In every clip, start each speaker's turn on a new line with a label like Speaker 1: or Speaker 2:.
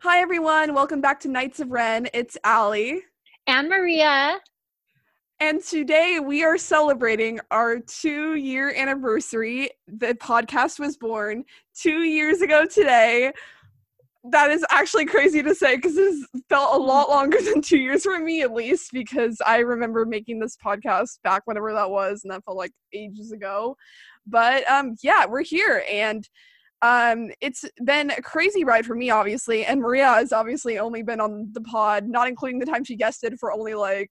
Speaker 1: Hi, everyone. Welcome back to Knights of Ren. It's Allie.
Speaker 2: And Maria.
Speaker 1: And today we are celebrating our two year anniversary. The podcast was born two years ago today. That is actually crazy to say because it felt a lot longer than two years for me, at least, because I remember making this podcast back whenever that was, and that felt like ages ago. But um, yeah, we're here. And um, it's been a crazy ride for me, obviously, and Maria has obviously only been on the pod, not including the time she guested for only like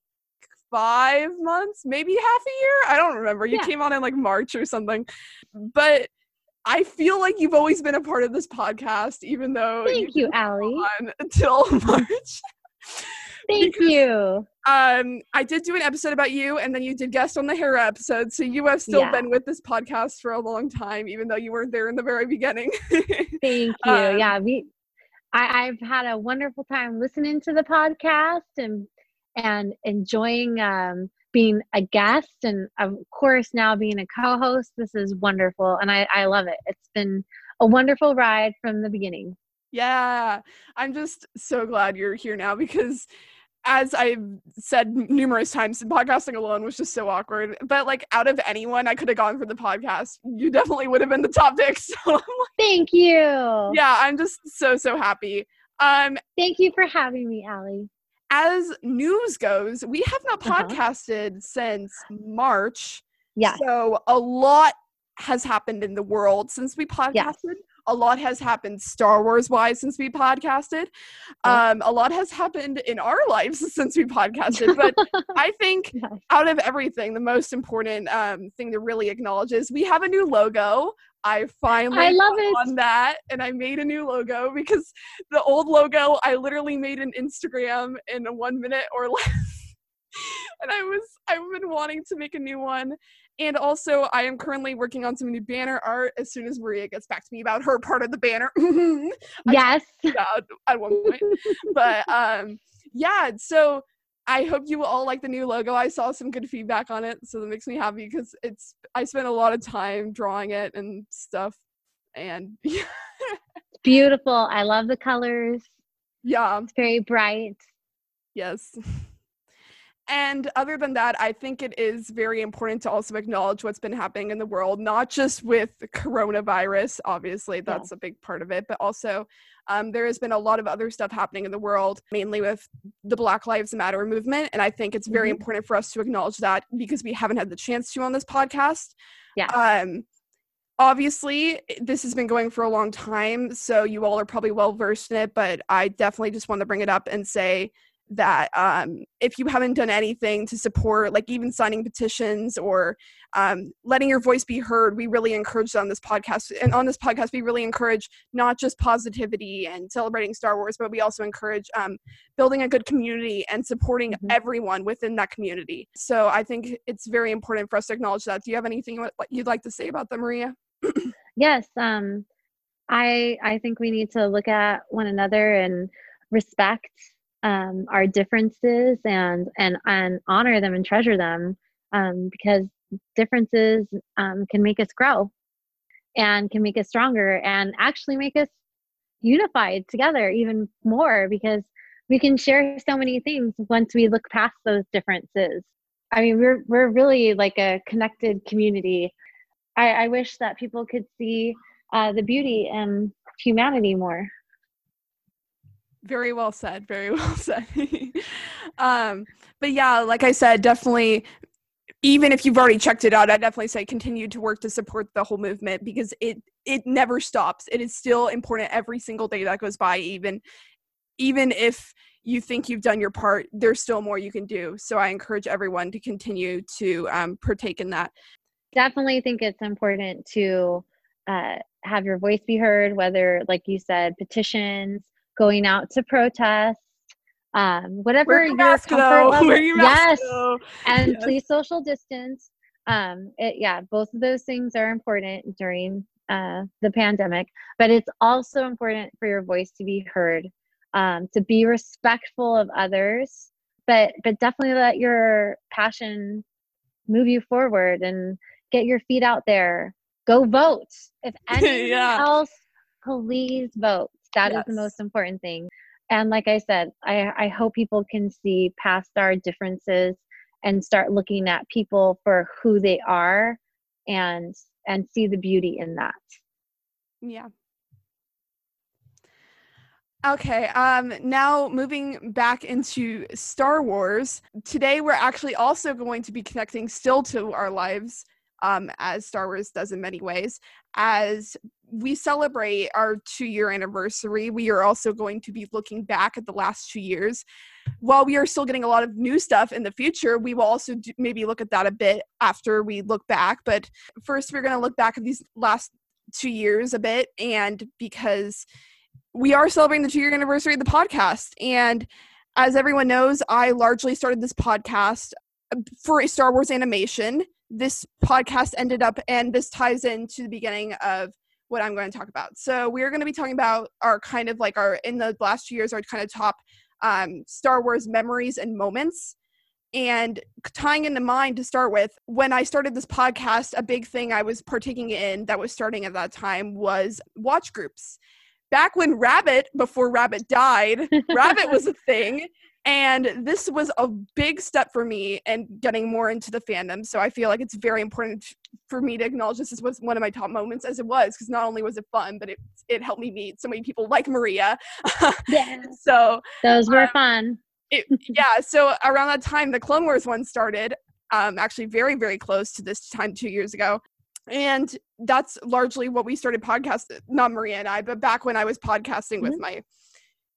Speaker 1: five months, maybe half a year. I don't remember. You
Speaker 2: Yeah.
Speaker 1: came on in like March or something, but I feel like you've always been a part of this podcast, even though
Speaker 2: Thank you, Allie.
Speaker 1: until March.
Speaker 2: Thank
Speaker 1: because-
Speaker 2: you.
Speaker 1: um, I did do an episode about you, and then you did guest on the Hera episode. So you have still
Speaker 2: Yeah.
Speaker 1: been with this podcast for a long time, even though you weren't there in the very beginning.
Speaker 2: Thank you.
Speaker 1: Um,
Speaker 2: yeah, we I, I've had a wonderful time listening to the podcast and and enjoying um being a guest and of course now being a co-host. This is wonderful and I, I love it. It's been a wonderful ride from the beginning.
Speaker 1: Yeah, I'm just so glad you're here now because, as I've said numerous times, podcasting alone was just so awkward. But like, out of anyone I could have gone for the podcast, you definitely would have been the top pick. So like,
Speaker 2: Thank you.
Speaker 1: yeah, I'm just so so happy. Um,
Speaker 2: Thank you for having me, Allie.
Speaker 1: as news goes, we have not
Speaker 2: Uh-huh.
Speaker 1: podcasted since March.
Speaker 2: Yeah.
Speaker 1: So a lot has happened in the world since we podcasted.
Speaker 2: Yes.
Speaker 1: A lot has happened Star Wars wise since we podcasted. Um, a lot has happened in our lives since we podcasted. But I think
Speaker 2: Yes.
Speaker 1: out of everything, the most important um, thing to really acknowledge is we have a new logo. I finally
Speaker 2: I love it.
Speaker 1: on that and I made a new logo because the old logo I literally made an Instagram in a one minute or less. and I was I've been wanting to make a new one. And also I am currently working on some new banner art as soon as Maria gets back to me about her part of the banner.
Speaker 2: Yes.
Speaker 1: at one point. but um yeah, so I hope you all like the new logo. I saw some good feedback on it, so that makes me happy because it's I spent a lot of time drawing it and stuff. And
Speaker 2: Beautiful. I love the colors.
Speaker 1: yeah,
Speaker 2: It's very bright.
Speaker 1: yes. And other than that, I think it is very important to also acknowledge what's been happening in the world, not just with coronavirus, obviously, that's a big part of it, but also um, there has been a lot of other stuff happening in the world, mainly with the Black Lives Matter movement. And I think it's very
Speaker 2: Mhm.
Speaker 1: important for us to acknowledge that because we haven't had the chance to on this podcast.
Speaker 2: Yeah.
Speaker 1: Um, obviously, this has been going for a long time, so you all are probably well versed in it, but I definitely just want to bring it up and say that um, if you haven't done anything to support, like even signing petitions or um, letting your voice be heard, we really encourage on this podcast. And on this podcast, we really encourage not just positivity and celebrating Star Wars, but we also encourage um, building a good community and supporting
Speaker 2: Mhm.
Speaker 1: everyone within that community. So I think it's very important for us to acknowledge that. Do you have anything you'd like to say about that, Maria?
Speaker 2: yes um i i think we need to look at one another and respect um our differences and and and honor them and treasure them um because differences um can make us grow and can make us stronger and actually make us unified together even more because we can share so many things once we look past those differences i mean we're we're really like a connected community I, I wish that people could see uh, the beauty in humanity more.
Speaker 1: Very well said. Very well said. um, but yeah, like I said, definitely. Even if you've already checked it out, I definitely say continue to work to support the whole movement because it it never stops. It is still important every single day that goes by. Even even if you think you've done your part, there's still more you can do. So I encourage everyone to continue to um, partake in that.
Speaker 2: Definitely think it's important to uh, have your voice be heard, whether, like you said, petitions, going out to protest, um, whatever
Speaker 1: Wear your
Speaker 2: comfort level.
Speaker 1: Your
Speaker 2: yes, and
Speaker 1: Yes.
Speaker 2: please social distance. Um, it, yeah, both of those things are important during uh, the pandemic, but it's also important for your voice to be heard, um, to be respectful of others, but but definitely let your passion move you forward and get your feet out there. Go vote. If anything
Speaker 1: Yeah.
Speaker 2: else, please vote. That is the most important thing. and like I said, I, I hope people can see past our differences and start looking at people for who they are and and see the beauty in that.
Speaker 1: Yeah. Okay, um now moving back into Star Wars. Today we're actually also going to be connecting still to our lives um as Star Wars does in many ways as we celebrate our 2 year anniversary. We are also going to be looking back at the last 2 years. While we are still getting a lot of new stuff in the future, we will also do, maybe look at that a bit after we look back, but first we're going to look back at these last 2 years a bit and because we are celebrating the two year anniversary of the podcast. And as everyone knows, I largely started this podcast uh, for a Star Wars animation. This podcast ended up, and this ties into the beginning of what I'm going to talk about. So, we're going to be talking about our kind of like our, in the last two years, our kind of top um, Star Wars memories and moments. And tying into mine to start with, when I started this podcast, a big thing I was partaking in that was starting at that time was watch groups back when Rabbit, before Rabbit died, Rabbit was a thing. And this was a big step for me and getting more into the fandom. So I feel like it's very important for me to acknowledge this was one of my top moments as it was, because not only was it fun, but it it helped me meet so many people like Maria.
Speaker 2: Yeah.
Speaker 1: so
Speaker 2: those were um, fun.
Speaker 1: It, yeah. So around that time, the Clone Wars one started. Um, actually, very very close to this time two years ago, and that's largely what we started podcast not maria and i but back when i was podcasting mm-hmm. with my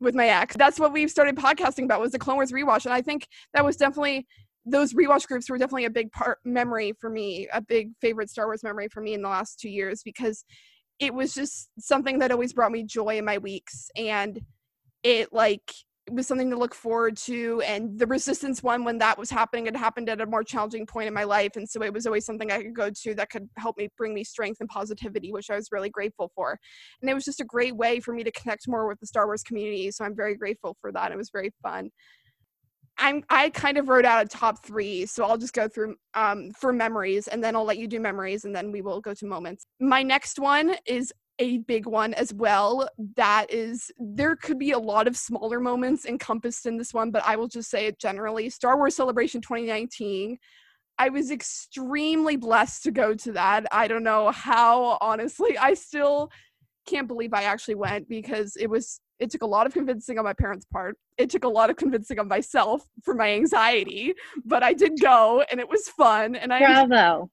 Speaker 1: with my ex. That's what we've started podcasting about was the clone wars rewatch and i think that was definitely those rewatch groups were definitely a big part memory for me a big favorite star wars memory for me in the last two years because it was just something that always brought me joy in my weeks and it like was something to look forward to and the resistance one when that was happening it happened at a more challenging point in my life and so it was always something i could go to that could help me bring me strength and positivity which i was really grateful for and it was just a great way for me to connect more with the star wars community so i'm very grateful for that it was very fun I'm I kind of wrote out a top three, so I'll just go through um, for memories, and then I'll let you do memories, and then we will go to moments. My next one is a big one as well that is there could be a lot of smaller moments encompassed in this one but i will just say it generally star wars celebration 2019 i was extremely blessed to go to that. I don't know how honestly i still can't believe i actually went because it was it took a lot of convincing on my parents part. It took a lot of convincing on myself for my anxiety but i did go and it was fun and i
Speaker 2: bravo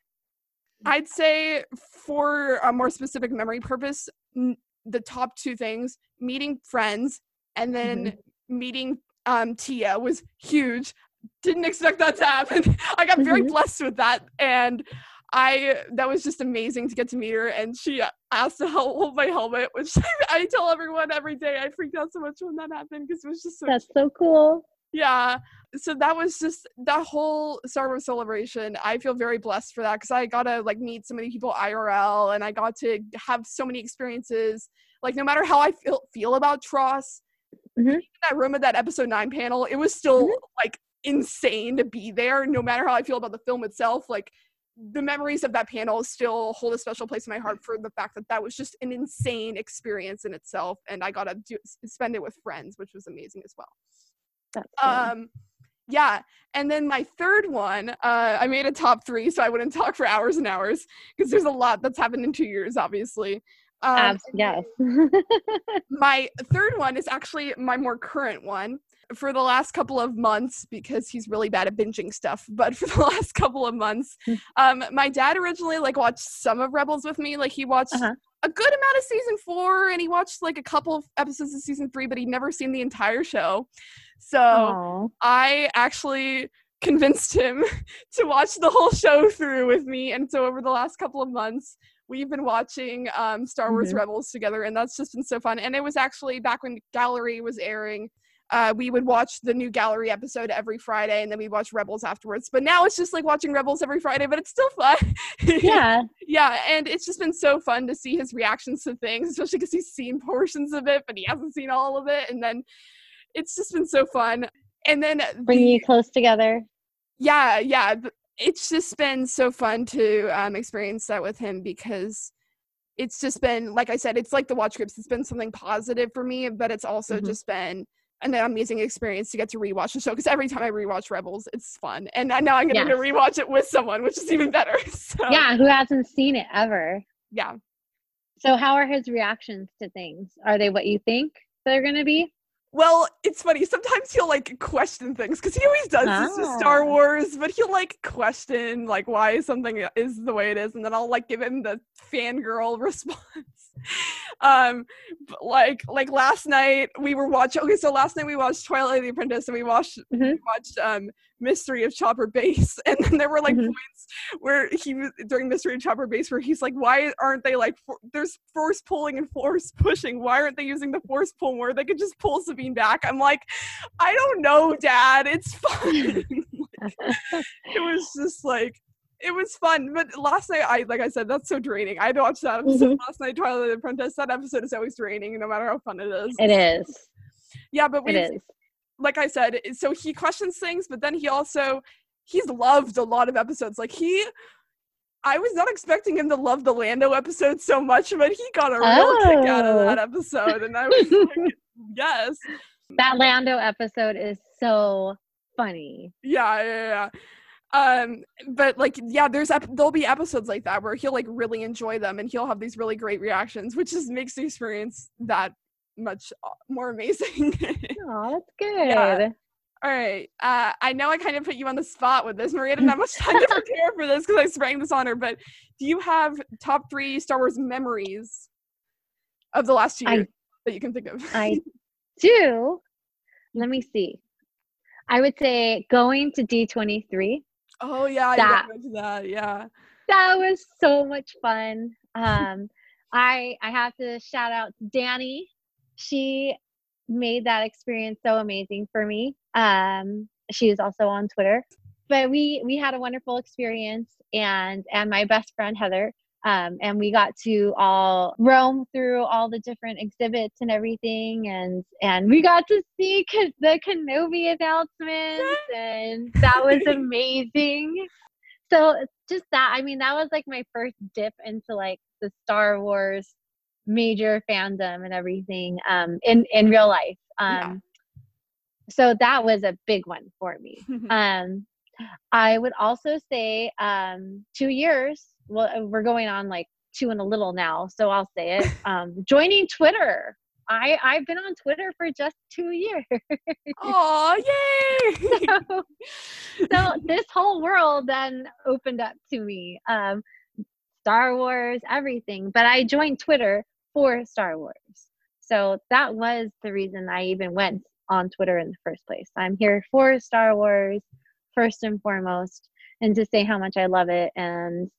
Speaker 1: I'd say for a more specific memory purpose, n- the top two things meeting friends and then mm-hmm. meeting um, Tiya was huge. Didn't expect that to happen. I got very mm-hmm. blessed with that. And I that was just amazing to get to meet her and she asked to help hold my helmet, which I tell everyone every day. I freaked out so much when that happened because it was just so
Speaker 2: That's so cool
Speaker 1: yeah so that was just that whole star wars celebration. I feel very blessed for that because i got to like meet so many people irl and i got to have so many experiences. Like no matter how i feel feel about TROS mm-hmm. in that room at that episode 9 panel it was still mm-hmm. like insane to be there no matter how i feel about the film itself. Like the memories of that panel still hold a special place in my heart for the fact that that was just an insane experience in itself and i got to do, spend it with friends which was amazing as well. Um, yeah. And then my third one, uh, I made a top three, so I wouldn't talk for hours and hours because there's a lot that's happened in two years, obviously.
Speaker 2: Um, yes.
Speaker 1: my third one is actually my more current one for the last couple of months because he's really bad at binging stuff but for the last couple of months hmm. um my dad originally like watched some of rebels with me like he watched uh-huh a good amount of season four and he watched like a couple of episodes of season three, but he'd never seen the entire show. So Aww. I actually convinced him to watch the whole show through with me. And so over the last couple of months, we've been watching um, Star Wars mm-hmm. Rebels together, and that's just been so fun. And it was actually back when Gallery was airing uh, we would watch the new gallery episode every Friday and then we watch Rebels afterwards. But now it's just like watching Rebels every Friday, but it's still fun.
Speaker 2: Yeah.
Speaker 1: yeah. And it's just been so fun to see his reactions to things, especially because he's seen portions of it, but he hasn't seen all of it. And then it's just been so fun. And then
Speaker 2: bringing you close together.
Speaker 1: Yeah. Yeah. It's just been so fun to um, experience that with him because it's just been, like I said, it's like the watch groups. It's been something positive for me, but it's also mm-hmm. just been an amazing experience to get to rewatch the show because every time I rewatch Rebels, it's fun, and now I'm getting to rewatch it with someone, which is even better. So,
Speaker 2: Yeah, who hasn't seen it ever?
Speaker 1: yeah.
Speaker 2: So how are his reactions to things? Are they what you think they're gonna be?
Speaker 1: Well, it's funny. Sometimes he'll like question things because he always does this with Star
Speaker 2: Ah.
Speaker 1: Wars, but he'll like question like why something is the way it is, and then I'll like give him the fangirl response. Um, like like last night we were watching. Okay, so last night we watched Twilight of the Apprentice, and we watched we
Speaker 2: Mhm.
Speaker 1: watched um Mystery of Chopper Base, and then there were like
Speaker 2: Mhm.
Speaker 1: points where he was during Mystery of Chopper Base where he's like, why aren't they like for- there's force pulling and force pushing? Why aren't they using the force pull more? They could just pull Sabine back. I'm like, I don't know, Dad. It's fun. it was just like it was fun. But last night, I like I said, that's so draining. I had to watch that episode
Speaker 2: Mhm.
Speaker 1: last night, Twilight Apprentice. That episode is always draining, no matter how fun it is.
Speaker 2: It is.
Speaker 1: Yeah, but we
Speaker 2: It is.
Speaker 1: like I said, so he questions things, but then he also he's loved a lot of episodes. Like he I was not expecting him to love the Lando episode so much, but he got a real kick out of
Speaker 2: Oh.
Speaker 1: that episode. And I was like, yes.
Speaker 2: That Lando episode is so funny.
Speaker 1: Yeah, yeah, yeah. Um, but like, yeah, there's ep- there'll be episodes like that where he'll like really enjoy them and he'll have these really great reactions, which just makes the experience that much uh, more amazing.
Speaker 2: Oh, that's good.
Speaker 1: Yeah. All right. Uh, I know I kind of put you on the spot with this. Maria didn't have much time to prepare for this because I sprang this on her. But do you have top three Star Wars memories of the last two
Speaker 2: I-
Speaker 1: years that you can think of?
Speaker 2: I do. Let me see. I would say going to D23.
Speaker 1: Oh yeah,
Speaker 2: that-
Speaker 1: that. Yeah.
Speaker 2: That was so much fun. Um, I I have to shout out Danny. She made that experience so amazing for me. Um, she is also on Twitter. But we we had a wonderful experience and and my best friend Heather um, and we got to all roam through all the different exhibits and everything and and we got to see Ke- the Kenobi announcements and that was amazing. So just that i mean that was like my first dip into like the star wars major fandom and everything um in in real life um
Speaker 1: Yeah.
Speaker 2: so that was a big one for me. Um i would also say um two years well uh, we're going on like two and a little now so i'll say it. Um joining twitter. I i've been on twitter for just two years.
Speaker 1: Oh, yay!
Speaker 2: so, so this whole world then opened up to me um star wars everything but i joined twitter for star wars. So that was the reason i even went on twitter in the first place. I'm here for star wars first and foremost and to say how much i love it and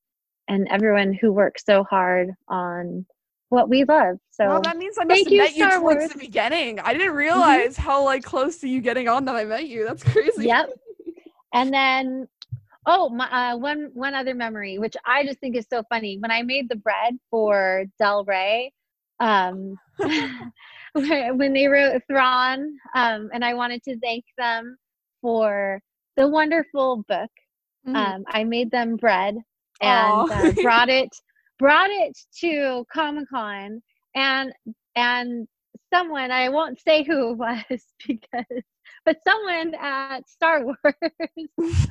Speaker 2: and everyone who works so hard on what we love so
Speaker 1: well, that means I must have
Speaker 2: you,
Speaker 1: met you towards
Speaker 2: Wars. Mm-hmm.
Speaker 1: the beginning. I didn't realize how like close to you getting on that I met you. That's crazy.
Speaker 2: Yep. And then, oh, my uh, one one other memory, which I just think is so funny. When I made the bread for Del Rey, um, when they wrote Thrawn, um, and I wanted to thank them for the wonderful book.
Speaker 1: Mhm.
Speaker 2: Um, I made them bread and uh, brought it brought it to Comic Con, and and someone I won't say who it was because but someone at Star Wars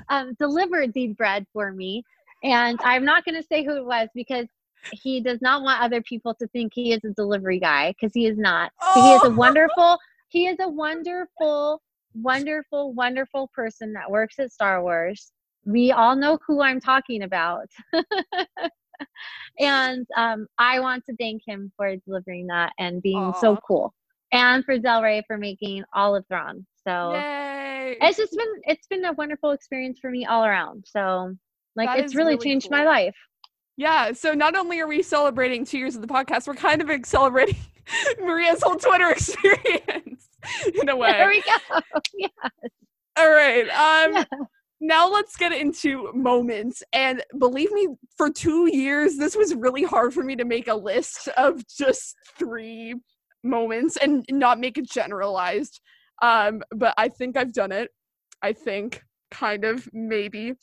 Speaker 2: um, delivered the bread for me, and I'm not going to say who it was because he does not want other people to think he is a delivery guy because he is not. But he is a
Speaker 1: Oh.
Speaker 2: wonderful. He is a wonderful, wonderful, wonderful person that works at Star Wars. We all know who I'm talking about. and um, I want to thank him for delivering that and being so cool. And for Del Rey for making all of Thrawn. So
Speaker 1: Yay!
Speaker 2: it's just been it's been a wonderful experience for me all around. So like
Speaker 1: That
Speaker 2: it's really,
Speaker 1: really
Speaker 2: changed my life.
Speaker 1: Yeah, so not only are we celebrating two years of the podcast, we're kind of celebrating Maria's whole Twitter experience in a way.
Speaker 2: There we go. yeah.
Speaker 1: All right. Um
Speaker 2: Yeah.
Speaker 1: Now let's get into moments. And believe me, for two years, this was really hard for me to make a list of just three moments and not make it generalized. Um, but I think I've done it. I think, kind of, maybe.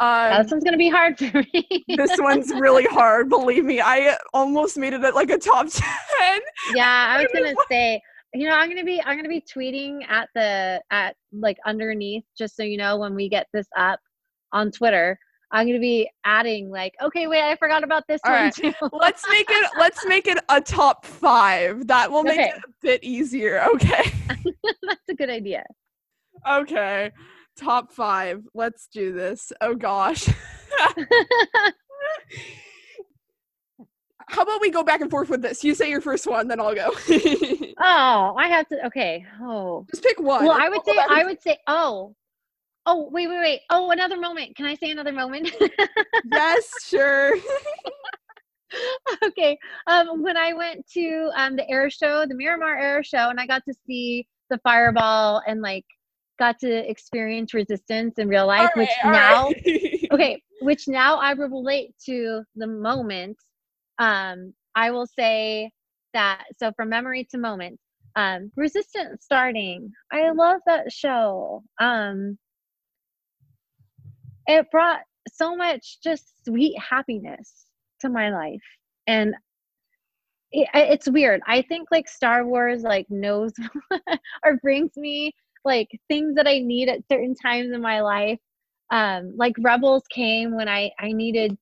Speaker 1: Um,
Speaker 2: This one's gonna be hard for me.
Speaker 1: this one's really hard. Believe me, I almost made it at like a top ten.
Speaker 2: yeah, I was
Speaker 1: was
Speaker 2: gonna say you know, I'm gonna be I'm gonna be tweeting at the at like underneath, just so you know, when we get this up on Twitter. I'm gonna be adding like, okay, wait, I forgot about this
Speaker 1: All
Speaker 2: one
Speaker 1: right.
Speaker 2: too.
Speaker 1: let's make it let's make it a top five. That will make
Speaker 2: Okay.
Speaker 1: it a bit easier. Okay.
Speaker 2: That's a good idea.
Speaker 1: Okay. Top five. Let's do this. Oh gosh. How about we go back and forth with this? You say your first one, then I'll go.
Speaker 2: Oh, I have to. Okay. Oh.
Speaker 1: Just pick one.
Speaker 2: Well, I would say I would say oh. Oh, wait, wait, wait. Oh, another moment. Can I say another moment?
Speaker 1: Yes, sure.
Speaker 2: okay. Um, when I went to um the air show, the Miramar Air Show, and I got to see the fireball and like got to experience resistance in real life,
Speaker 1: All
Speaker 2: which now
Speaker 1: right.
Speaker 2: okay, which now I relate to the moment. Um, I will say that so from memory to moment, um, resistance starting. I love that show. Um, it brought so much just sweet happiness to my life, and it, it's weird. I think like Star Wars like knows or brings me like things that I need at certain times in my life um like rebels came when i i needed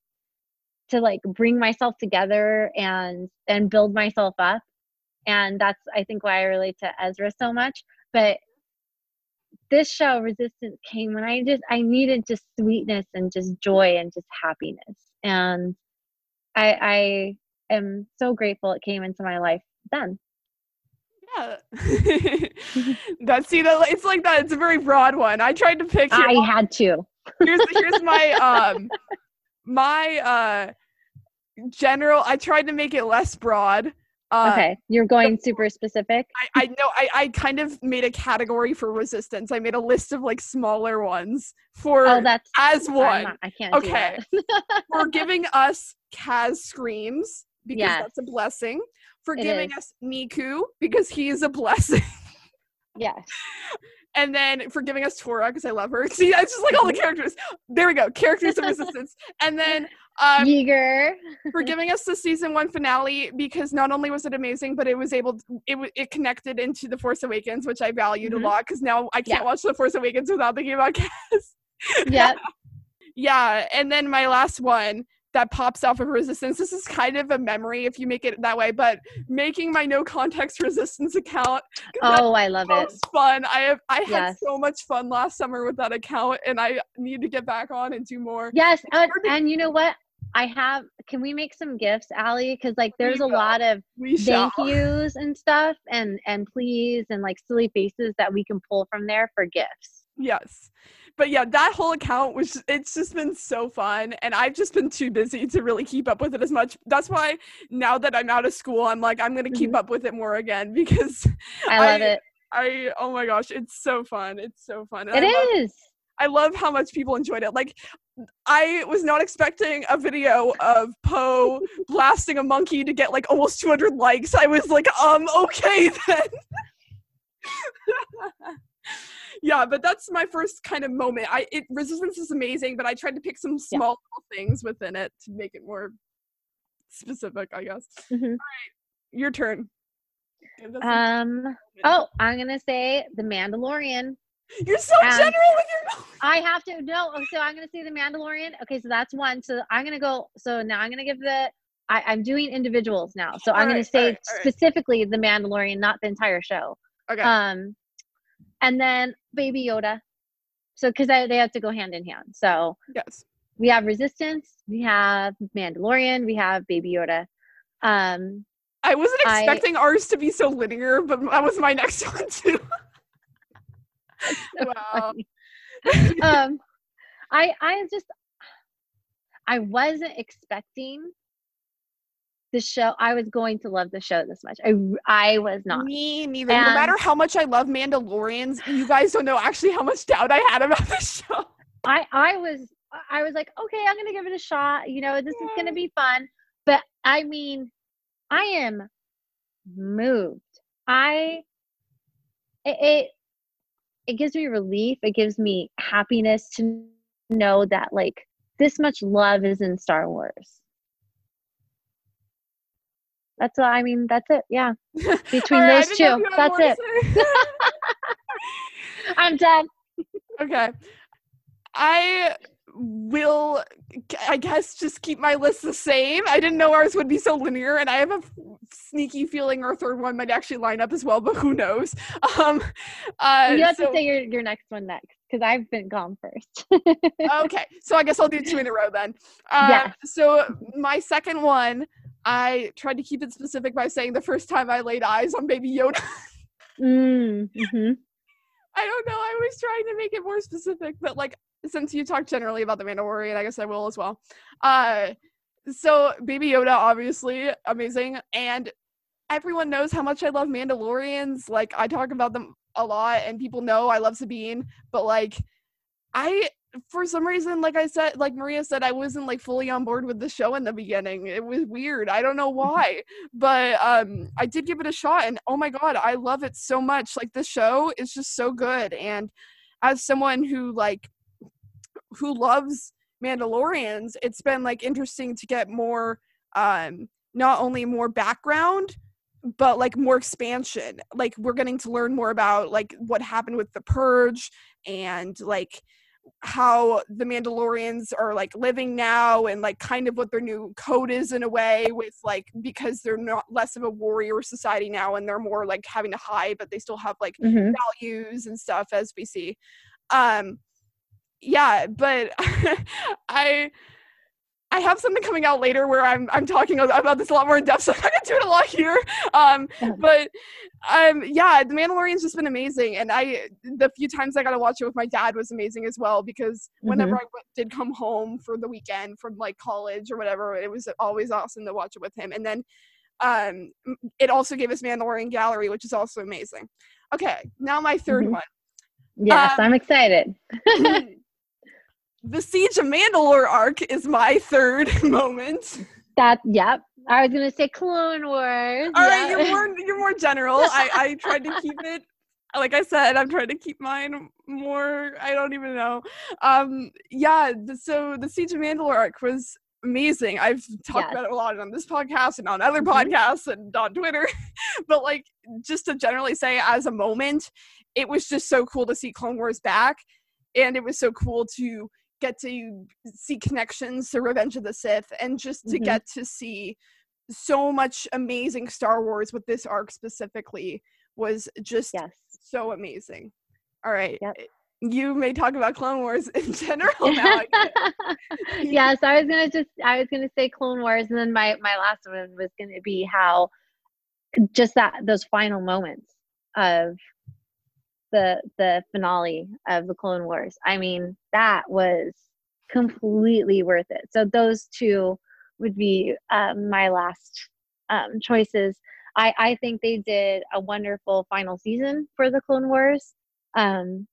Speaker 2: to like bring myself together and and build myself up and that's i think why i relate to ezra so much but this show resistance came when i just i needed just sweetness and just joy and just happiness and i i am so grateful it came into my life then
Speaker 1: Yeah. That's see that it's like that. It's a very broad one. I tried to pick
Speaker 2: i had to
Speaker 1: here's here's my um my uh general I tried to make it less broad. Uh,
Speaker 2: okay you're going super specific
Speaker 1: I, I know I, I kind of made a category for resistance. I made a list of like smaller ones for
Speaker 2: oh that's
Speaker 1: as one
Speaker 2: not- i can't
Speaker 1: Okay.
Speaker 2: do that
Speaker 1: for giving us Kaz screams because
Speaker 2: Yes.
Speaker 1: that's a blessing. For
Speaker 2: It
Speaker 1: giving
Speaker 2: is.
Speaker 1: us Neeku because he is a blessing.
Speaker 2: Yes
Speaker 1: and then for giving us Torra because I love her. See, it's just like all the characters. There we go, characters of resistance. And then um,
Speaker 2: Yeager.
Speaker 1: for giving us the season one finale because not only was it amazing, but it was able to, it it connected into the Force Awakens, which I valued
Speaker 2: Mhm.
Speaker 1: a lot because now I can't
Speaker 2: Yeah.
Speaker 1: watch the Force Awakens without thinking about Kaz.
Speaker 2: Yep.
Speaker 1: Yeah, and then my last one that pops off of resistance. This is kind of a memory if you make it that way, but making my no context resistance account.
Speaker 2: Oh, I love it.
Speaker 1: most fun. I have I had
Speaker 2: Yes.
Speaker 1: so much fun last summer with that account, and I need to get back on and do more.
Speaker 2: Yes, and,
Speaker 1: to-
Speaker 2: and you know what? I have. Can we make some gifts, Allie? Because like, there's a lot of
Speaker 1: We shall.
Speaker 2: thank yous and stuff, and and please and like silly faces that we can pull from there for gifts.
Speaker 1: Yes. But yeah, that whole account was it's just been so fun and I've just been too busy to really keep up with it as much. That's why now that I'm out of school, I'm like I'm going to keep up with it more again because
Speaker 2: I love
Speaker 1: I-
Speaker 2: it.
Speaker 1: I oh my gosh, it's so fun. It's so fun. And
Speaker 2: It
Speaker 1: I love. I love how much people enjoyed it. Like I was not expecting a video of Poe blasting a monkey to get like almost 200 likes. I was like, um, okay then. Yeah, but that's my first kind of moment. I it resistance is amazing, but I tried to pick some
Speaker 2: Yeah.
Speaker 1: small little things within it to make it more specific, I guess.
Speaker 2: Mhm.
Speaker 1: Your turn. Give us a
Speaker 2: Um. Oh, I'm gonna say the Mandalorian.
Speaker 1: You're so
Speaker 2: and-
Speaker 1: general with your
Speaker 2: I have to no. oh, So I'm gonna say the Mandalorian. Okay, so that's one. So I'm gonna go. So now I'm gonna give the. I, I'm doing individuals now. So I'm gonna say specifically the Mandalorian, not the entire show.
Speaker 1: Okay.
Speaker 2: Um, and then Baby Yoda. So because they have to go hand in hand. So
Speaker 1: yes.
Speaker 2: we have Resistance, we have Mandalorian, we have Baby Yoda. Um,
Speaker 1: I wasn't
Speaker 2: I-
Speaker 1: expecting ours to be so linear, but that was my next one too. wow.
Speaker 2: um, I I just I wasn't expecting the show. I was going to love the show this much. I I was not.
Speaker 1: Me neither. no matter how much I love Mandalorians, you guys don't know actually how much doubt I had about the show.
Speaker 2: I I was I was like, okay, I'm gonna give it a shot. You know, this is gonna be fun. But I mean, I am moved. I it it, it gives me relief. It gives me happiness to know that like this much love is in Star Wars. That's what I mean. That's it. Yeah. Between
Speaker 1: right,
Speaker 2: those
Speaker 1: didn't know if
Speaker 2: two, that's it. I'm done.
Speaker 1: okay. I will, I guess, just keep my list the same. I didn't know ours would be so linear, and I have a f- sneaky feeling our third one might actually line up as well, but who knows? Um, uh,
Speaker 2: you have
Speaker 1: so-
Speaker 2: to say your, your next one next because I've been gone first.
Speaker 1: okay, so I guess I'll do two in a row then. Uh,
Speaker 2: Yes.
Speaker 1: So my second one, I tried to keep it specific by saying the first time I laid eyes on Baby Yoda.
Speaker 2: mm, hmm
Speaker 1: I don't know. I was trying to make it more specific, but like since you talked generally about the Mandalorian, I guess I will as well. Uh, so Baby Yoda, obviously amazing, and everyone knows how much I love Mandalorians. Like I talk about them a lot, and people know I love Sabine, but like I. For some reason, like I said, like Maria said, I wasn't like fully on board with the show in the beginning. It was weird. I don't know why, but um, I did give it a shot, and oh my god, I love it so much. Like the show is just so good, and as someone who like who loves Mandalorians, it's been like interesting to get more um not only more background but like more expansion. Like we're getting to learn more about like what happened with the purge and like how the Mandalorians are like living now and like kind of what their new code is in a way with like because they're not less of a warrior society now and they're more like having to hide but they still have like
Speaker 2: hmm
Speaker 1: values and stuff as we see. Um yeah, but I I have something coming out later where I'm I'm talking about this a lot more in depth, so I'm not gonna do it a lot here. Um, but um, yeah, The Mandalorian's just been amazing, and I the few times I got to watch it with my dad was amazing as well because whenever I w- did come home for the weekend from like college or whatever, it was always awesome to watch it with him. And then um, it also gave us Mandalorian Gallery, which is also amazing. Okay, now my 3rd
Speaker 2: Mhm.
Speaker 1: one.
Speaker 2: Yes,
Speaker 1: Um,
Speaker 2: I'm excited.
Speaker 1: the Siege of Mandalore arc is my third moment.
Speaker 2: That yep. I was gonna say Clone Wars.
Speaker 1: All right, you're more you're more general. I I tried to keep it. Like I said, I'm trying to keep mine more. I don't even know. Um, yeah. So the Siege of Mandalore arc was amazing. I've talked
Speaker 2: Yes.
Speaker 1: about it a lot on this podcast and on other
Speaker 2: Mhm.
Speaker 1: podcasts and on Twitter. but like, just to generally say, as a moment, it was just so cool to see Clone Wars back, and it was so cool to get to see connections to Revenge of the Sith, and just to
Speaker 2: Mhm.
Speaker 1: get to see so much amazing Star Wars with this arc specifically was just
Speaker 2: yes.
Speaker 1: so amazing. All right.
Speaker 2: Yep.
Speaker 1: You may talk about Clone Wars in general now.
Speaker 2: Yes, I was gonna just I was gonna say Clone Wars, and then my my last one was gonna be how just that those final moments of the the finale of the Clone Wars. I mean, that was completely worth it. So those two would be um, my last um, choices. I I think they did a wonderful final season for the Clone Wars. Um,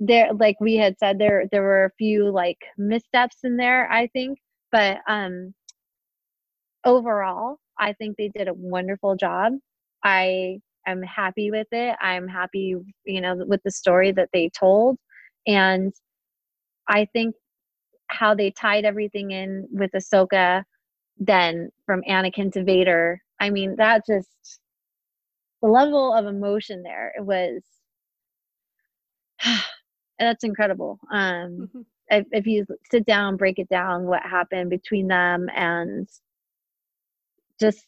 Speaker 2: there like we had said there there were a few like missteps in there i think but um overall i think they did a wonderful job i am happy with it. I'm happy you know with the story that they told. And i think how they tied everything in with ahsoka then from anakin to vader i mean that just the level of emotion there it was that's incredible. Um if, if you sit down break it down what happened between them and just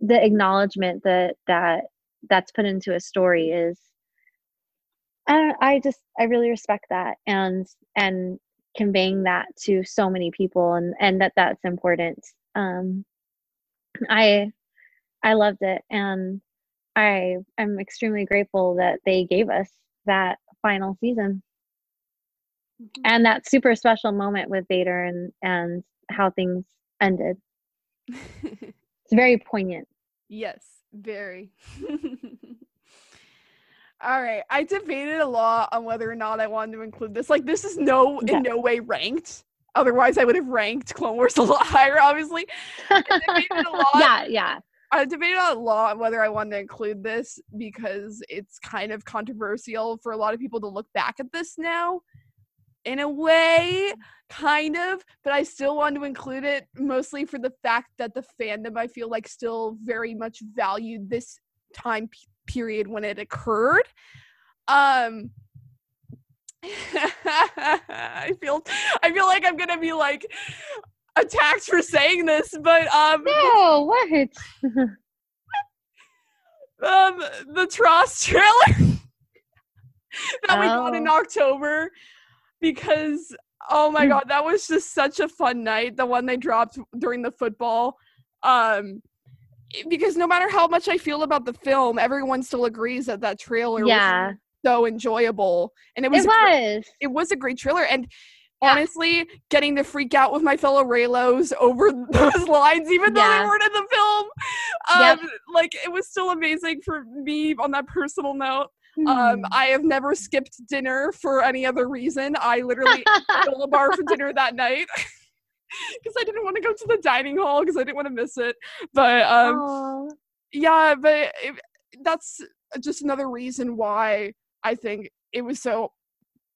Speaker 2: the acknowledgement that that that's put into a story is I, I just i really respect that and and conveying that to so many people and and that that's important um i i loved it and i am extremely grateful that they gave us that final season and that super special moment with Vader and and how things ended. It's very poignant.
Speaker 1: yes, very. All right. I debated a lot on whether or not I wanted to include this. Like, this is no
Speaker 2: Yeah.
Speaker 1: in no way ranked. Otherwise, I would have ranked Clone Wars a lot higher, obviously. debated a lot.
Speaker 2: yeah, yeah.
Speaker 1: I debated a lot whether I wanted to include this because it's kind of controversial for a lot of people to look back at this now. In a way, kind of, but I still want to include it mostly for the fact that the fandom I feel like still very much valued this time p- period when it occurred. Um I feel I feel like I'm going to be like attacked for saying this, but um
Speaker 2: No, what?
Speaker 1: um the TROS trailer that we got in
Speaker 2: Oh.
Speaker 1: October because oh my
Speaker 2: Mm.
Speaker 1: god, that was just such a fun night. The one they dropped during the football. Um because no matter how much I feel about the film, everyone still agrees that that trailer
Speaker 2: Yeah.
Speaker 1: was so enjoyable. And it was
Speaker 2: It
Speaker 1: great-
Speaker 2: was.
Speaker 1: it was a great trailer and
Speaker 2: Yeah.
Speaker 1: honestly getting to freak out with my fellow reylos over those lines even though
Speaker 2: Yeah.
Speaker 1: they weren't in the film
Speaker 2: Yep.
Speaker 1: um like it was still amazing for me on that personal note um
Speaker 2: Hmm.
Speaker 1: i have never skipped dinner for any other reason i literally ate a bar for dinner that night because i didn't want to go to the dining hall because i didn't want to miss it but um yeah but it, that's just another reason why i think it was so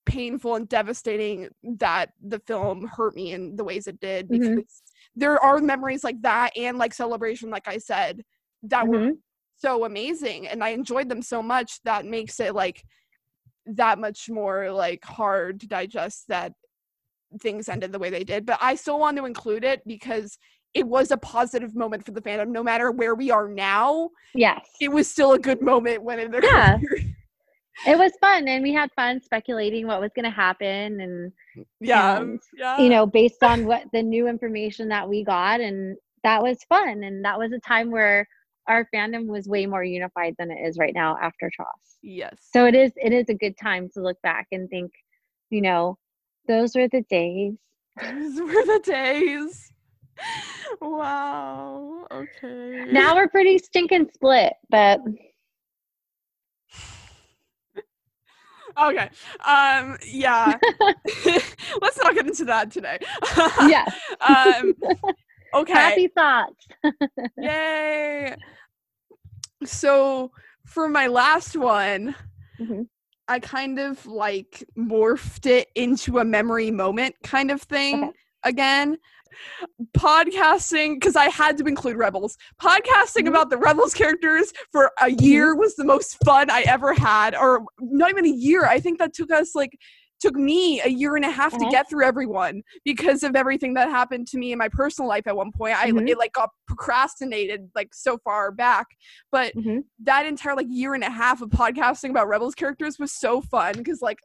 Speaker 1: painful and devastating that the film hurt me in the ways it did
Speaker 2: Mhm.
Speaker 1: because there are memories like that and like celebration like i said that were
Speaker 2: Mhm.
Speaker 1: So amazing and i enjoyed them so much that makes it like that much more like hard to digest that things ended the way they did but i still want to include it because it was a positive moment for the fandom no matter where we are now
Speaker 2: Yes.
Speaker 1: it was still a good moment when it
Speaker 2: Yeah.
Speaker 1: occurred.
Speaker 2: It was fun and we had fun speculating what was going to happen and
Speaker 1: yeah
Speaker 2: And,
Speaker 1: yeah
Speaker 2: you know based on what the new information that we got and that was fun and that was a time where our fandom was way more unified than it is right now after TROS.
Speaker 1: yes.
Speaker 2: So it is it is a good time to look back and think, you know, those were the days.
Speaker 1: those were the days. Wow okay.
Speaker 2: Now we're pretty stinking split, but
Speaker 1: okay um yeah. Let's not get into that today.
Speaker 2: Yeah,
Speaker 1: um okay
Speaker 2: happy thoughts.
Speaker 1: yay so for my last one
Speaker 2: Mhm.
Speaker 1: i kind of like morphed it into a memory moment kind of thing
Speaker 2: Okay.
Speaker 1: again podcasting because i had to include rebels podcasting
Speaker 2: Mhm.
Speaker 1: about the rebels characters for a year was the most fun i ever had or not even a year i think that took us like took me a year and a half to
Speaker 2: Uh-huh.
Speaker 1: get through everyone because of everything that happened to me in my personal life at one point i
Speaker 2: Mhm.
Speaker 1: it like got procrastinated like so far back but
Speaker 2: Mhm.
Speaker 1: that entire like year and a half of podcasting about rebels characters was so fun because like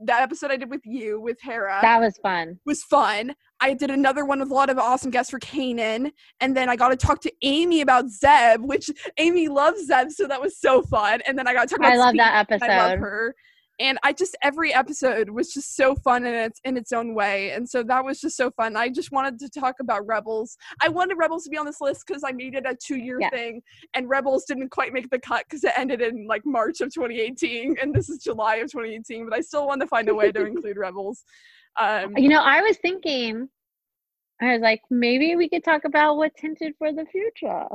Speaker 1: that episode i did with you with hera
Speaker 2: That was fun.
Speaker 1: was fun. I did another one with a lot of awesome guests for Kanan, and then I got to talk to Amy about Zeb, which Amy loves Zeb, so that was so fun. And then I got to talk about
Speaker 2: I love
Speaker 1: Steve,
Speaker 2: that
Speaker 1: episode. I love her. And I just every episode was just so fun in its in its own way, and so that was just so fun. I just wanted to talk about Rebels. I wanted Rebels to be on this list because I made it a two year
Speaker 2: Yeah.
Speaker 1: thing, and Rebels didn't quite make the cut because it ended in like March of 2018, and this is July of 2018. But I still want to find a way to include Rebels. Um,
Speaker 2: You know, I was thinking, I was like, maybe we could talk about what's hinted for the future.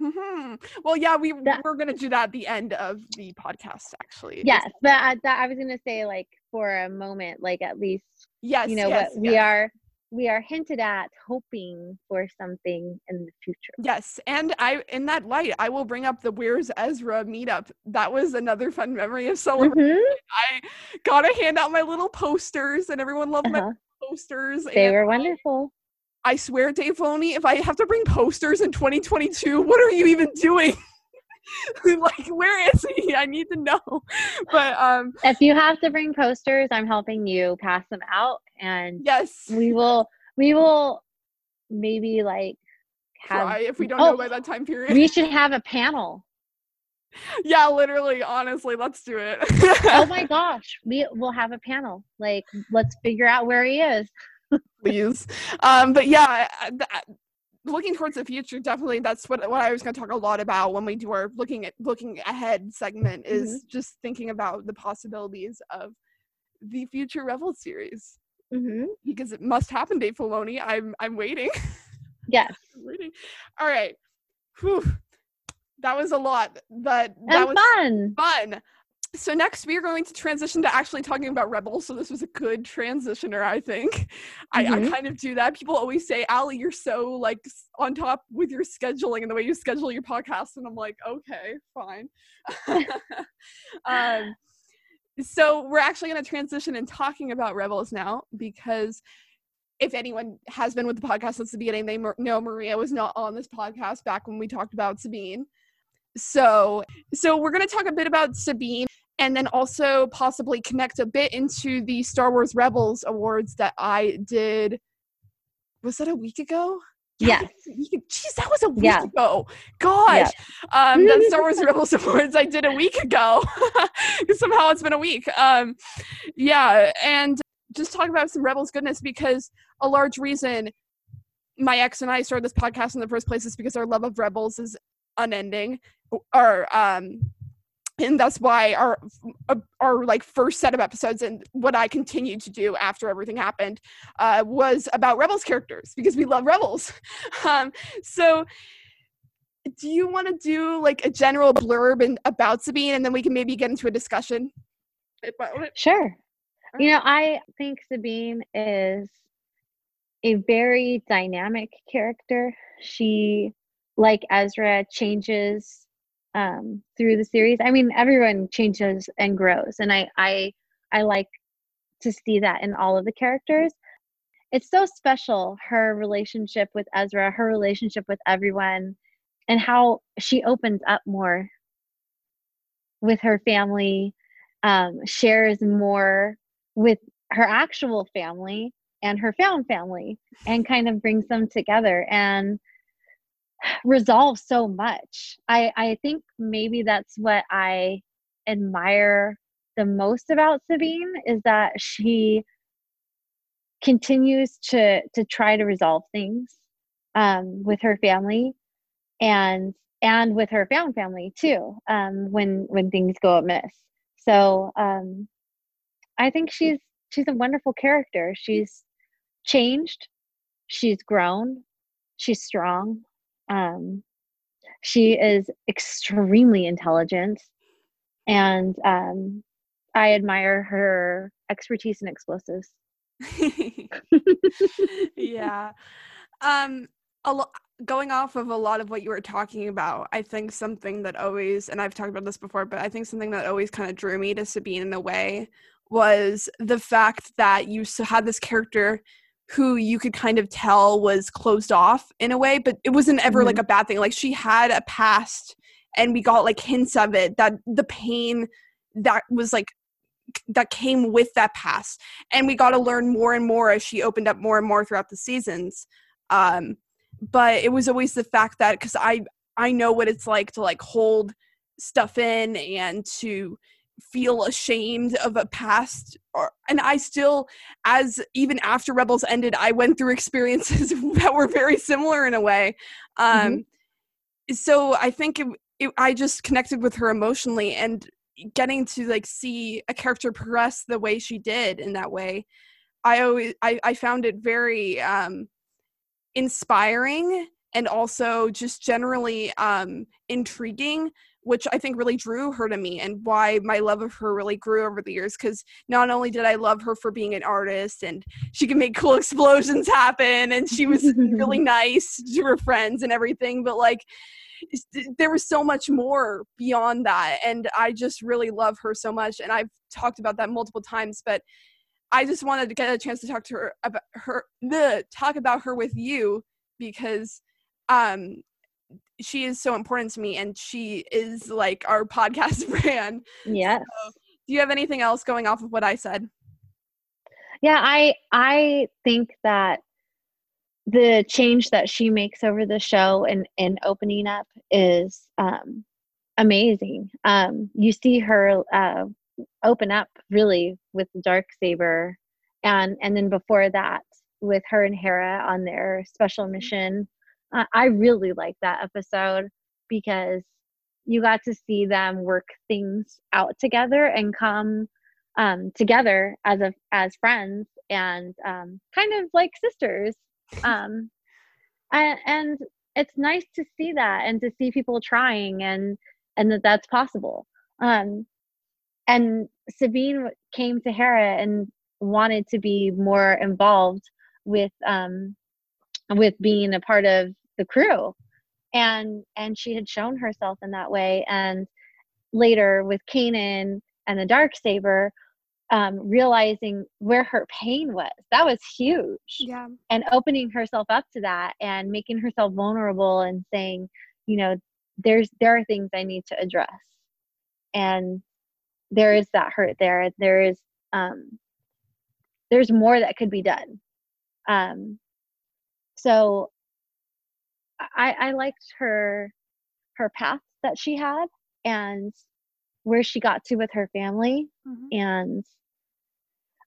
Speaker 1: Hmm Well, yeah, we
Speaker 2: That-
Speaker 1: we're gonna do that at the end of the podcast, actually.
Speaker 2: Yes, but I, that, I was gonna say, like, for a moment, like at least
Speaker 1: Yes.
Speaker 2: you know
Speaker 1: yes,
Speaker 2: what we
Speaker 1: yes.
Speaker 2: are we are hinted at hoping for something in the future
Speaker 1: Yes, and I in that light, I will bring up the Where's Ezra meetup. That was another fun memory of celebration.
Speaker 2: Mhm,
Speaker 1: I got to hand out my little posters, and everyone loved my
Speaker 2: uh-huh.
Speaker 1: posters.
Speaker 2: they were wonderful
Speaker 1: I swear, Dave Filoni, if I have to bring posters in 2022, what are you even doing? like, where is he? I need to know. But um,
Speaker 2: if you have to bring posters i'm helping you pass them out and
Speaker 1: yes,
Speaker 2: we will we will maybe like have
Speaker 1: try if we don't
Speaker 2: oh,
Speaker 1: know by that time period.
Speaker 2: we should have a panel
Speaker 1: yeah, literally, honestly, let's do it.
Speaker 2: oh my gosh we will have a panel like let's figure out where he is
Speaker 1: please. Um, but yeah, I- th- looking towards the future, definitely that's what what I was going to talk a lot about when we do our looking at looking ahead segment is just thinking about the possibilities of the future Rebel series
Speaker 2: hmm
Speaker 1: because it must happen, Dave Filoni. I'm I'm waiting.
Speaker 2: yes
Speaker 1: I'm waiting. All right. Whew. That was a lot. That that
Speaker 2: and
Speaker 1: was
Speaker 2: fun
Speaker 1: fun. So next we are going to transition to actually talking about rebels so this was a good transitioner i think mm-hmm. I, I, mm-hmm. kind of do that people always say ali you're so like on top with your scheduling and the way you schedule your podcast and i'm like okay fine um, so we're actually going to transition and talking about rebels now because if anyone has been with the podcast since the beginning they know maria was not on this podcast back when we talked about sabine so so we're going to talk a bit about sabine and then also possibly connect a bit into the Star Wars Rebels awards that I did. Was that a week ago?
Speaker 2: Yeah.
Speaker 1: Jeez, that was a week yeah. ago. Gosh. Yeah. Um, the Star Wars Rebels Awards I did a week ago. Somehow it's been a week. Um, yeah. And just talk about some Rebels goodness because a large reason my ex and I started this podcast in the first place is because our love of Rebels is unending. Or um, and that's why our uh, our like first set of episodes and what I continued to do after everything happened uh, was about Rebels characters because we love Rebels. Um, so, do you want to do like a general blurb and about Sabine, and then we can maybe get into a discussion?
Speaker 2: Sure. You know, I think Sabine is a very dynamic character. She, like Ezra, changes um, through the series. I mean, everyone changes and grows, and I I I like to see that in all of the characters. It's so special her relationship with Ezra, her relationship with everyone, and how she opens up more with her family, um, shares more with her actual family and her found family, and kind of brings them together. And resolve so much. I I think maybe that's what I admire the most about Sabine is that she continues to to try to resolve things um, with her family and and with her found family too um, when when things go amiss. So um, I think she's she's a wonderful character. She's changed, she's grown, she's strong, um, she is extremely intelligent, and um, I admire her expertise in explosives.
Speaker 1: yeah. Um, a lo- going off of a lot of what you were talking about, I think something that always, and I've talked about this before, but I think something that always kind of drew me to Sabine in a way was the fact that you had this character who you could kind of tell was closed off in a way, but it wasn't ever mm-hmm. like a bad thing. Like she had a past and we got like hints of it that the pain that was like that came with that past and we got to learn more and more as she opened up more and more throughout the seasons um but it was always the fact that because i i know what it's like to like hold stuff in and to feel ashamed of a past or and I still as even after Rebels ended I went through experiences that were very similar in a way um mm-hmm. so I think it, it, I just connected with her emotionally and getting to like see a character progress the way she did in that way I always I, I found it very um inspiring and also just generally um intriguing which I think really drew her to me and why my love of her really grew over the years. Because not only did I love her for being an artist and she could make cool explosions happen and she was really nice to her friends and everything, but like there was so much more beyond that. And I just really love her so much. And I've talked about that multiple times, but I just wanted to get a chance to talk to her about her, the talk about her with you because um she is so important to me and she is like our podcast brand.
Speaker 2: Yes.
Speaker 1: So, do you have anything else going off of what I said?
Speaker 2: Yeah, I I think that the change that she makes over the show and and opening up is um amazing. Um you see her uh open up really with dark saber and and then before that with her and Hera on their special mm-hmm. mission uh, I really like that episode because you got to see them work things out together and come um, together as a as friends and um, kind of like sisters. Um, and, and it's nice to see that and to see people trying and and that that's possible. Um, and Sabine came to Hera and wanted to be more involved with um with being a part of the crew. And and she had shown herself in that way. And later with Kanan and the dark saber um, realizing where her pain was. That was huge.
Speaker 1: Yeah.
Speaker 2: and opening herself up to that and making herself vulnerable and saying you know there's there are things i need to address. And there is that hurt there. There is um there's more that could be done. Um so i i liked her her path that she had and where she got to with her family
Speaker 1: Mhm.
Speaker 2: and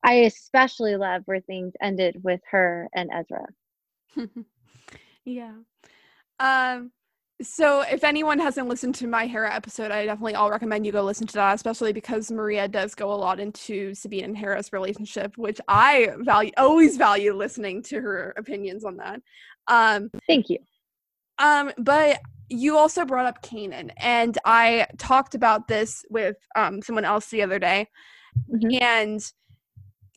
Speaker 2: i especially love where things ended with her and ezra
Speaker 1: yeah. Um so if anyone hasn't listened to my Hera episode, I definitely all recommend you go listen to that, especially because Maria does go a lot into Sabine and Hera's relationship, which I value always value listening to her opinions on that. Um
Speaker 2: thank you
Speaker 1: um, but you also brought up Kanan, and I talked about this with um someone else the other day,
Speaker 2: Mhm.
Speaker 1: and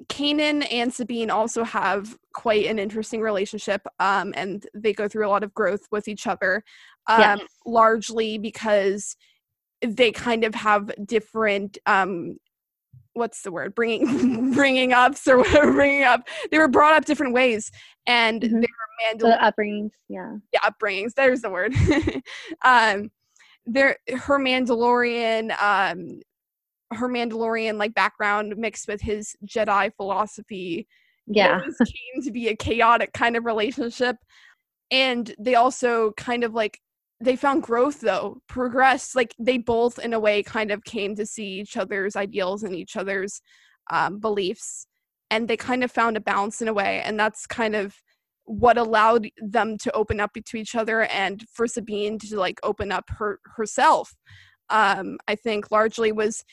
Speaker 1: Kanan and Sabine also have quite an interesting relationship, um, and they go through a lot of growth with each other, um,
Speaker 2: Yes.
Speaker 1: largely because they kind of have different um what's the word bringing bringing ups or whatever bringing up they were brought up different ways and
Speaker 2: Mhm.
Speaker 1: they were mandal-
Speaker 2: the upbringings, yeah.
Speaker 1: yeah, upbringings. There's the word. um, there, her Mandalorian, um, her Mandalorian like background mixed with his Jedi philosophy.
Speaker 2: Yeah.
Speaker 1: came to be a chaotic kind of relationship, and they also kind of like they found growth though, progress. Like they both, in a way, kind of came to see each other's ideals and each other's um, beliefs, and they kind of found a balance in a way, and that's kind of what allowed them to open up to each other and for Sabine to like open up her herself. Um, I think largely was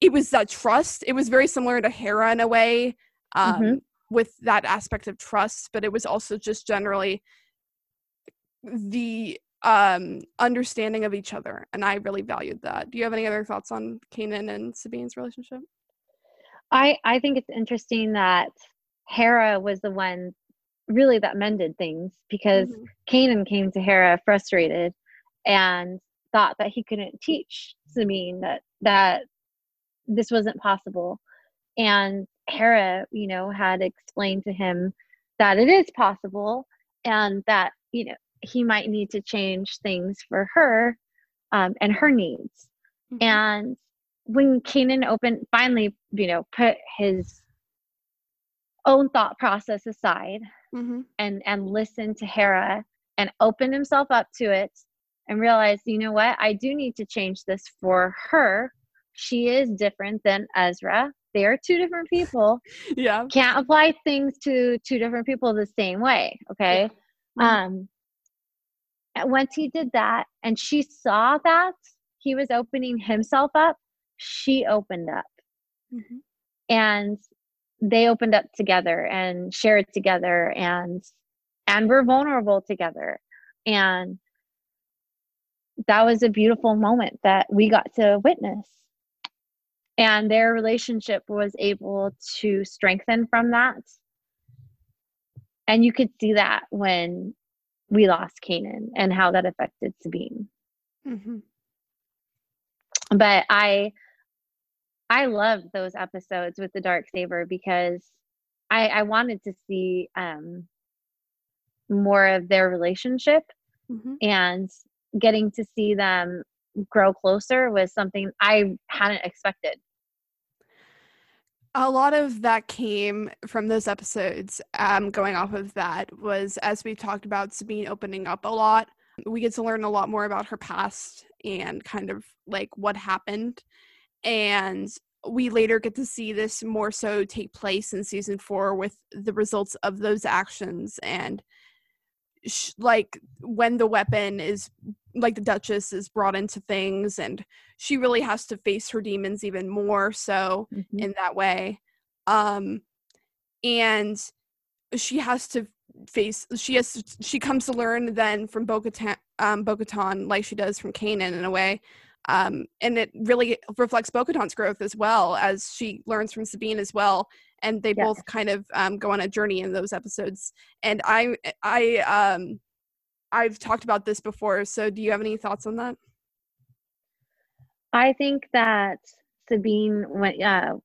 Speaker 1: it was that trust. It was very similar to Hera in a way, um,
Speaker 2: Mhm.
Speaker 1: with that aspect of trust, but it was also just generally the um understanding of each other and i really valued that do you have any other thoughts on kanan and sabine's relationship
Speaker 2: I I think it's interesting that Hera was the one really that mended things because
Speaker 1: Mhm.
Speaker 2: Kanan came to Hera frustrated and thought that he couldn't teach Sabine that that this wasn't possible. And Hera, you know, had explained to him that it is possible and that, you know, he might need to change things for her um, and her needs.
Speaker 1: Mhm.
Speaker 2: And when Kanan opened, finally, you know, put his own thought process aside
Speaker 1: Mhm.
Speaker 2: and and listened to Hera and opened himself up to it and realized, you know what, I do need to change this for her. She is different than Ezra. They are two different people.
Speaker 1: yeah
Speaker 2: Can't apply things to two different people the same way. Okay.
Speaker 1: Mhm.
Speaker 2: Um and once he did that and she saw that he was opening himself up, she opened up.
Speaker 1: Mhm.
Speaker 2: and they opened up together and shared together and and were vulnerable together. And that was a beautiful moment that we got to witness. And their relationship was able to strengthen from that. And you could see that when we lost Kanan and how that affected Sabine
Speaker 1: Mhm.
Speaker 2: but I I loved those episodes with the dark saber because I I wanted to see um more of their relationship
Speaker 1: Mhm.
Speaker 2: and getting to see them grow closer was something I hadn't expected.
Speaker 1: A lot of that came from those episodes um going off of that was as we talked about sabine opening up a lot. We get to learn a lot more about her past and kind of like what happened. And we later get to see this more so take place in season four with the results of those actions and sh- like when the weapon is like the duchess is brought into things and she really has to face her demons even more so
Speaker 2: Mhm.
Speaker 1: in that way um and she has to face she has she comes to learn then from Bo-Katan, um Bo-Katan like she does from Kanan in a way um, and it really reflects Bo-Katan's growth as well as she learns from Sabine as well, and they both kind of um, go on a journey in those episodes. And I, I, um, I've talked about this before. So, do you have any thoughts on that?
Speaker 2: I think that Sabine went uh,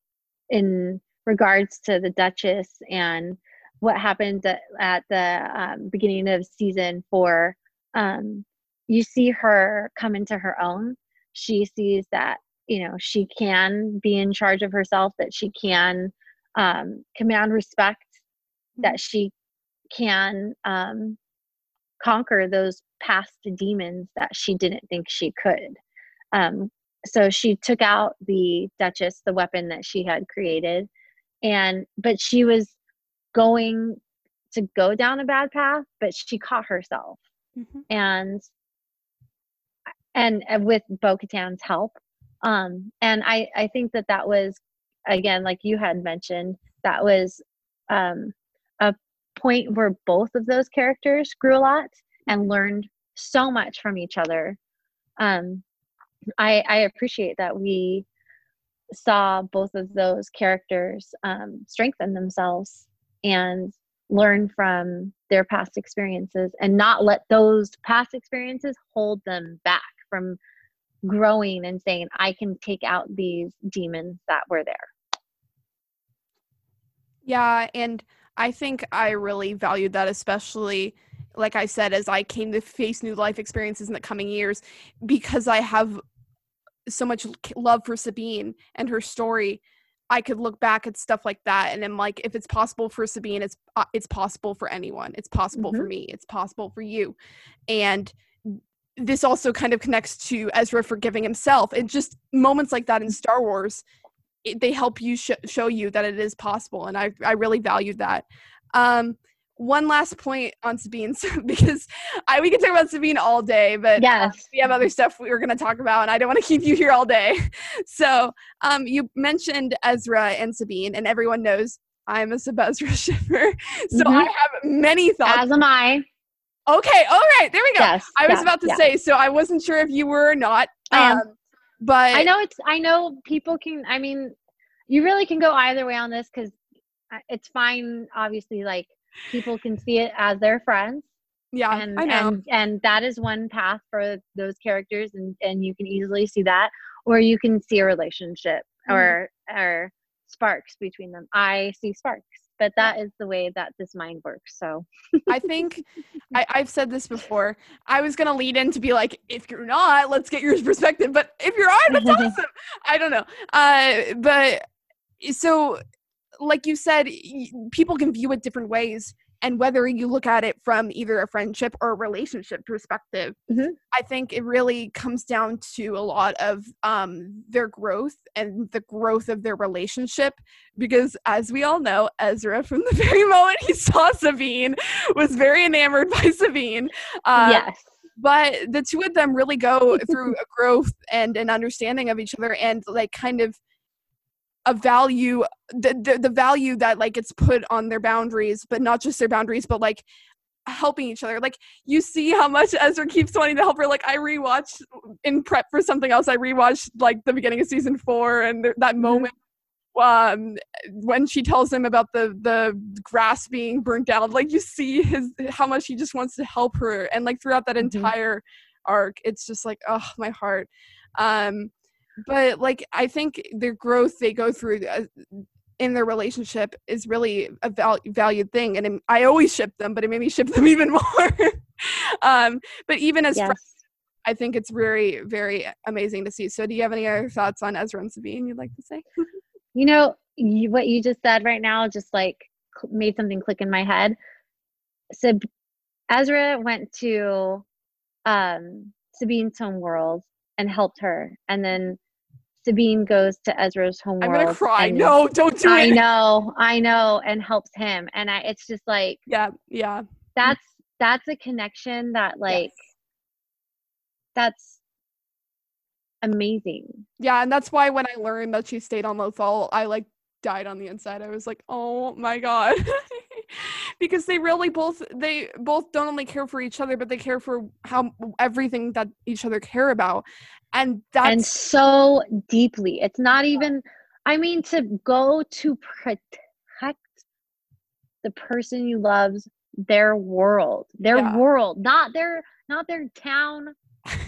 Speaker 2: in regards to the Duchess and what happened at, the um, beginning of season four. Um, you see her come into her own. She sees that you know she can be in charge of herself, that she can um, command respect, that she can um, conquer those past demons that she didn't think she could. Um, so she took out the duchess the weapon that she had created and but she was going to go down a bad path but she caught herself
Speaker 1: Mhm.
Speaker 2: and and, with bo-katan's help um and i i think that that was again like you had mentioned that was um point where both of those characters grew a lot and learned so much from each other um I, I appreciate that we saw both of those characters um, strengthen themselves and learn from their past experiences and not let those past experiences hold them back from growing and saying, I can take out these demons that were there.
Speaker 1: Yeah, and I think I really valued that, especially like I said, as I came to face new life experiences in the coming years, because I have so much love for Sabine and her story. I could look back at stuff like that, and I'm like, if it's possible for Sabine, it's uh, it's possible for anyone. It's possible for me. It's possible for you, and this also kind of connects to Ezra forgiving himself. And just moments like that in Star Wars, it, they help you sh- show you that it is possible, and I I really valued that. Um, one last point on Sabine, because I we could talk about Sabine all day, but
Speaker 2: Yes.
Speaker 1: we have other stuff we were going to talk about, and I don't want to keep you here all day. So, um, you mentioned Ezra and Sabine, and everyone knows I'm a Sub Ezra shipper. So
Speaker 2: Mhm.
Speaker 1: I have many thoughts.
Speaker 2: As am I.
Speaker 1: okay, all right, there we go.
Speaker 2: Yes.
Speaker 1: I was
Speaker 2: yeah,
Speaker 1: about to
Speaker 2: yeah.
Speaker 1: say, so I wasn't sure if you were or not.
Speaker 2: I am.
Speaker 1: Um, but
Speaker 2: I know it's. I know people can. I mean, you really can go either way on this because it's fine. Obviously, like people can see it as their friends,
Speaker 1: yeah,
Speaker 2: and
Speaker 1: I know.
Speaker 2: and and that is one path for those characters, and and you can easily see that, or you can see a relationship
Speaker 1: Mhm.
Speaker 2: or or sparks between them. I see sparks, but that is the way that this mind works. So
Speaker 1: I think I, I've said this before. I was gonna lead in to be like, if you're not, let's get your perspective. But if you're are, that's awesome. I don't know. Uh, but so, like you said, y- people can view it different ways, and whether you look at it from either a friendship or a relationship perspective,
Speaker 2: Mhm.
Speaker 1: I think it really comes down to a lot of um, their growth and the growth of their relationship. Because, as we all know, Ezra, from the very moment he saw Sabine, was very enamored by Sabine. Uh,
Speaker 2: yes,
Speaker 1: but the two of them really go through a growth and an understanding of each other and like kind of a value the, the the value that like it's put on their boundaries but not just their boundaries but like helping each other. Like you see how much Ezra keeps wanting to help her. Like I rewatched in prep for something else. I rewatched like the beginning of season 4 and th- that moment um when she tells him about the the grass being burnt down. Like you see his how much he just wants to help her. And like throughout that
Speaker 2: Mhm.
Speaker 1: entire arc it's just like oh my heart. Um but like i think their growth they go through uh, in their relationship is really a val- valued thing and i always ship them but it made me ship them even more. Um but even as friends i think it's very very amazing to see. So do you have any other thoughts on ezra and sabine you'd like to say?
Speaker 2: You know, you, what you just said right now just like made something click in my head. So Ezra went to um, Sabine's home world and helped her, and then Sabine goes to Ezra's home
Speaker 1: i'm gonna cry no don't do
Speaker 2: I
Speaker 1: it I
Speaker 2: know, I know, and helps him, and I, it's just like
Speaker 1: yeah yeah
Speaker 2: that's that's a connection that like that's amazing.
Speaker 1: Yeah, and that's why when I learned that she stayed on Lothal, I like died on the inside. I was like, oh my god. because they really both they both don't only care for each other but they care for how everything that each other care about. And that's
Speaker 2: and so deeply. It's not even i mean to go to protect the person you love's their world their
Speaker 1: Yeah.
Speaker 2: world not their not their town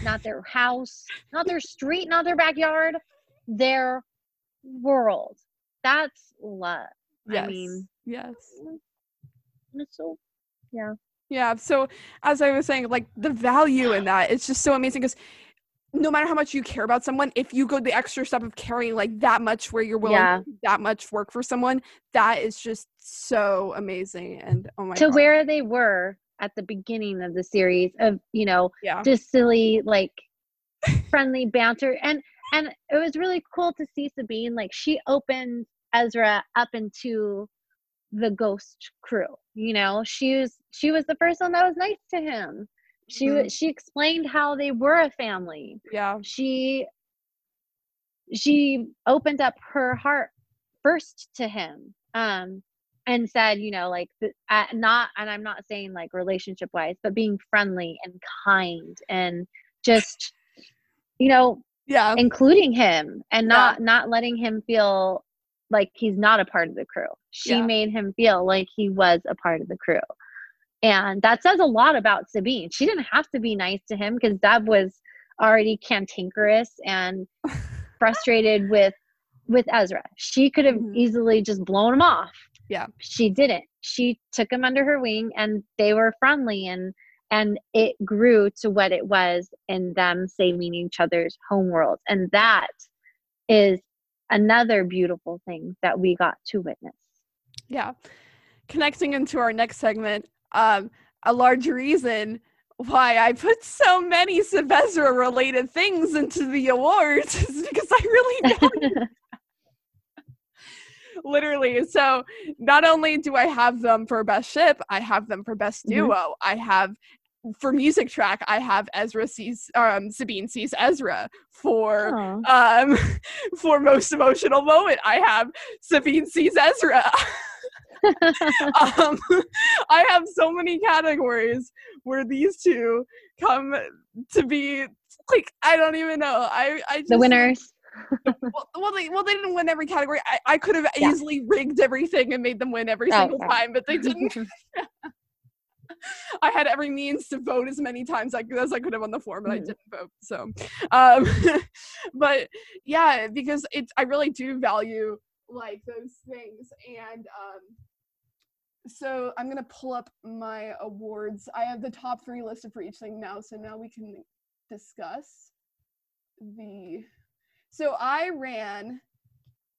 Speaker 2: not their house not their street not their backyard their world. That's love.
Speaker 1: Yes.
Speaker 2: i mean
Speaker 1: yes
Speaker 2: it's so
Speaker 1: Yeah. Yeah. So as I was saying, like the value in that, it's just so amazing because no matter how much you care about someone, if you go the extra step of caring like that much where you're willing
Speaker 2: Yeah.
Speaker 1: to do that much work for someone, that is just so amazing. And oh my
Speaker 2: to
Speaker 1: god.
Speaker 2: where they were at the beginning of the series of you know
Speaker 1: yeah.
Speaker 2: just silly like friendly banter and and it was really cool to see sabine like she opened ezra up into the ghost crew you know she was she was the first one that was nice to him she wa she explained how they were a family
Speaker 1: Yeah.
Speaker 2: she she opened up her heart first to him um and said you know like uh, not and i'm not saying like relationship wise but being friendly and kind and just you know
Speaker 1: Yeah.
Speaker 2: including him and
Speaker 1: Yeah.
Speaker 2: not not letting him feel like he's not a part of the crew. She
Speaker 1: Yeah.
Speaker 2: made him feel like he was a part of the crew. And that says a lot about sabine. She didn't have to be nice to him because Zeb was already cantankerous and frustrated with with ezra. She could have
Speaker 1: Mhm.
Speaker 2: easily just blown him off.
Speaker 1: Yeah.
Speaker 2: she didn't. She took him under her wing and they were friendly and and it grew to what it was in them saving each other's home worlds and that is another beautiful thing that we got to witness
Speaker 1: Yeah. Connecting into our next segment, um, a large reason why I put so many Sylvester related things into the awards is because I really value literally so not only do i have them for best ship i have them for best
Speaker 2: Mhm.
Speaker 1: duo i have for music track i have ezra sees um sabine sees ezra for
Speaker 2: Aw.
Speaker 1: um for most emotional moment i have sabine sees ezra um i have so many categories where these two come to be like i don't even know i i just,
Speaker 2: the winners
Speaker 1: well, well, they well they didn't win every category. I, I could have
Speaker 2: Yeah.
Speaker 1: easily rigged everything and made them win every
Speaker 2: Oh,
Speaker 1: single
Speaker 2: okay.
Speaker 1: time, but they didn't. I had every means to vote as many times I, as I could have on the form, but I
Speaker 2: Mhm.
Speaker 1: didn't vote. So, um, but yeah, because it's I really do value like those things, and um, so I'm gonna pull up my awards. I have the top three listed for each thing now, so now we can discuss the. So I ran.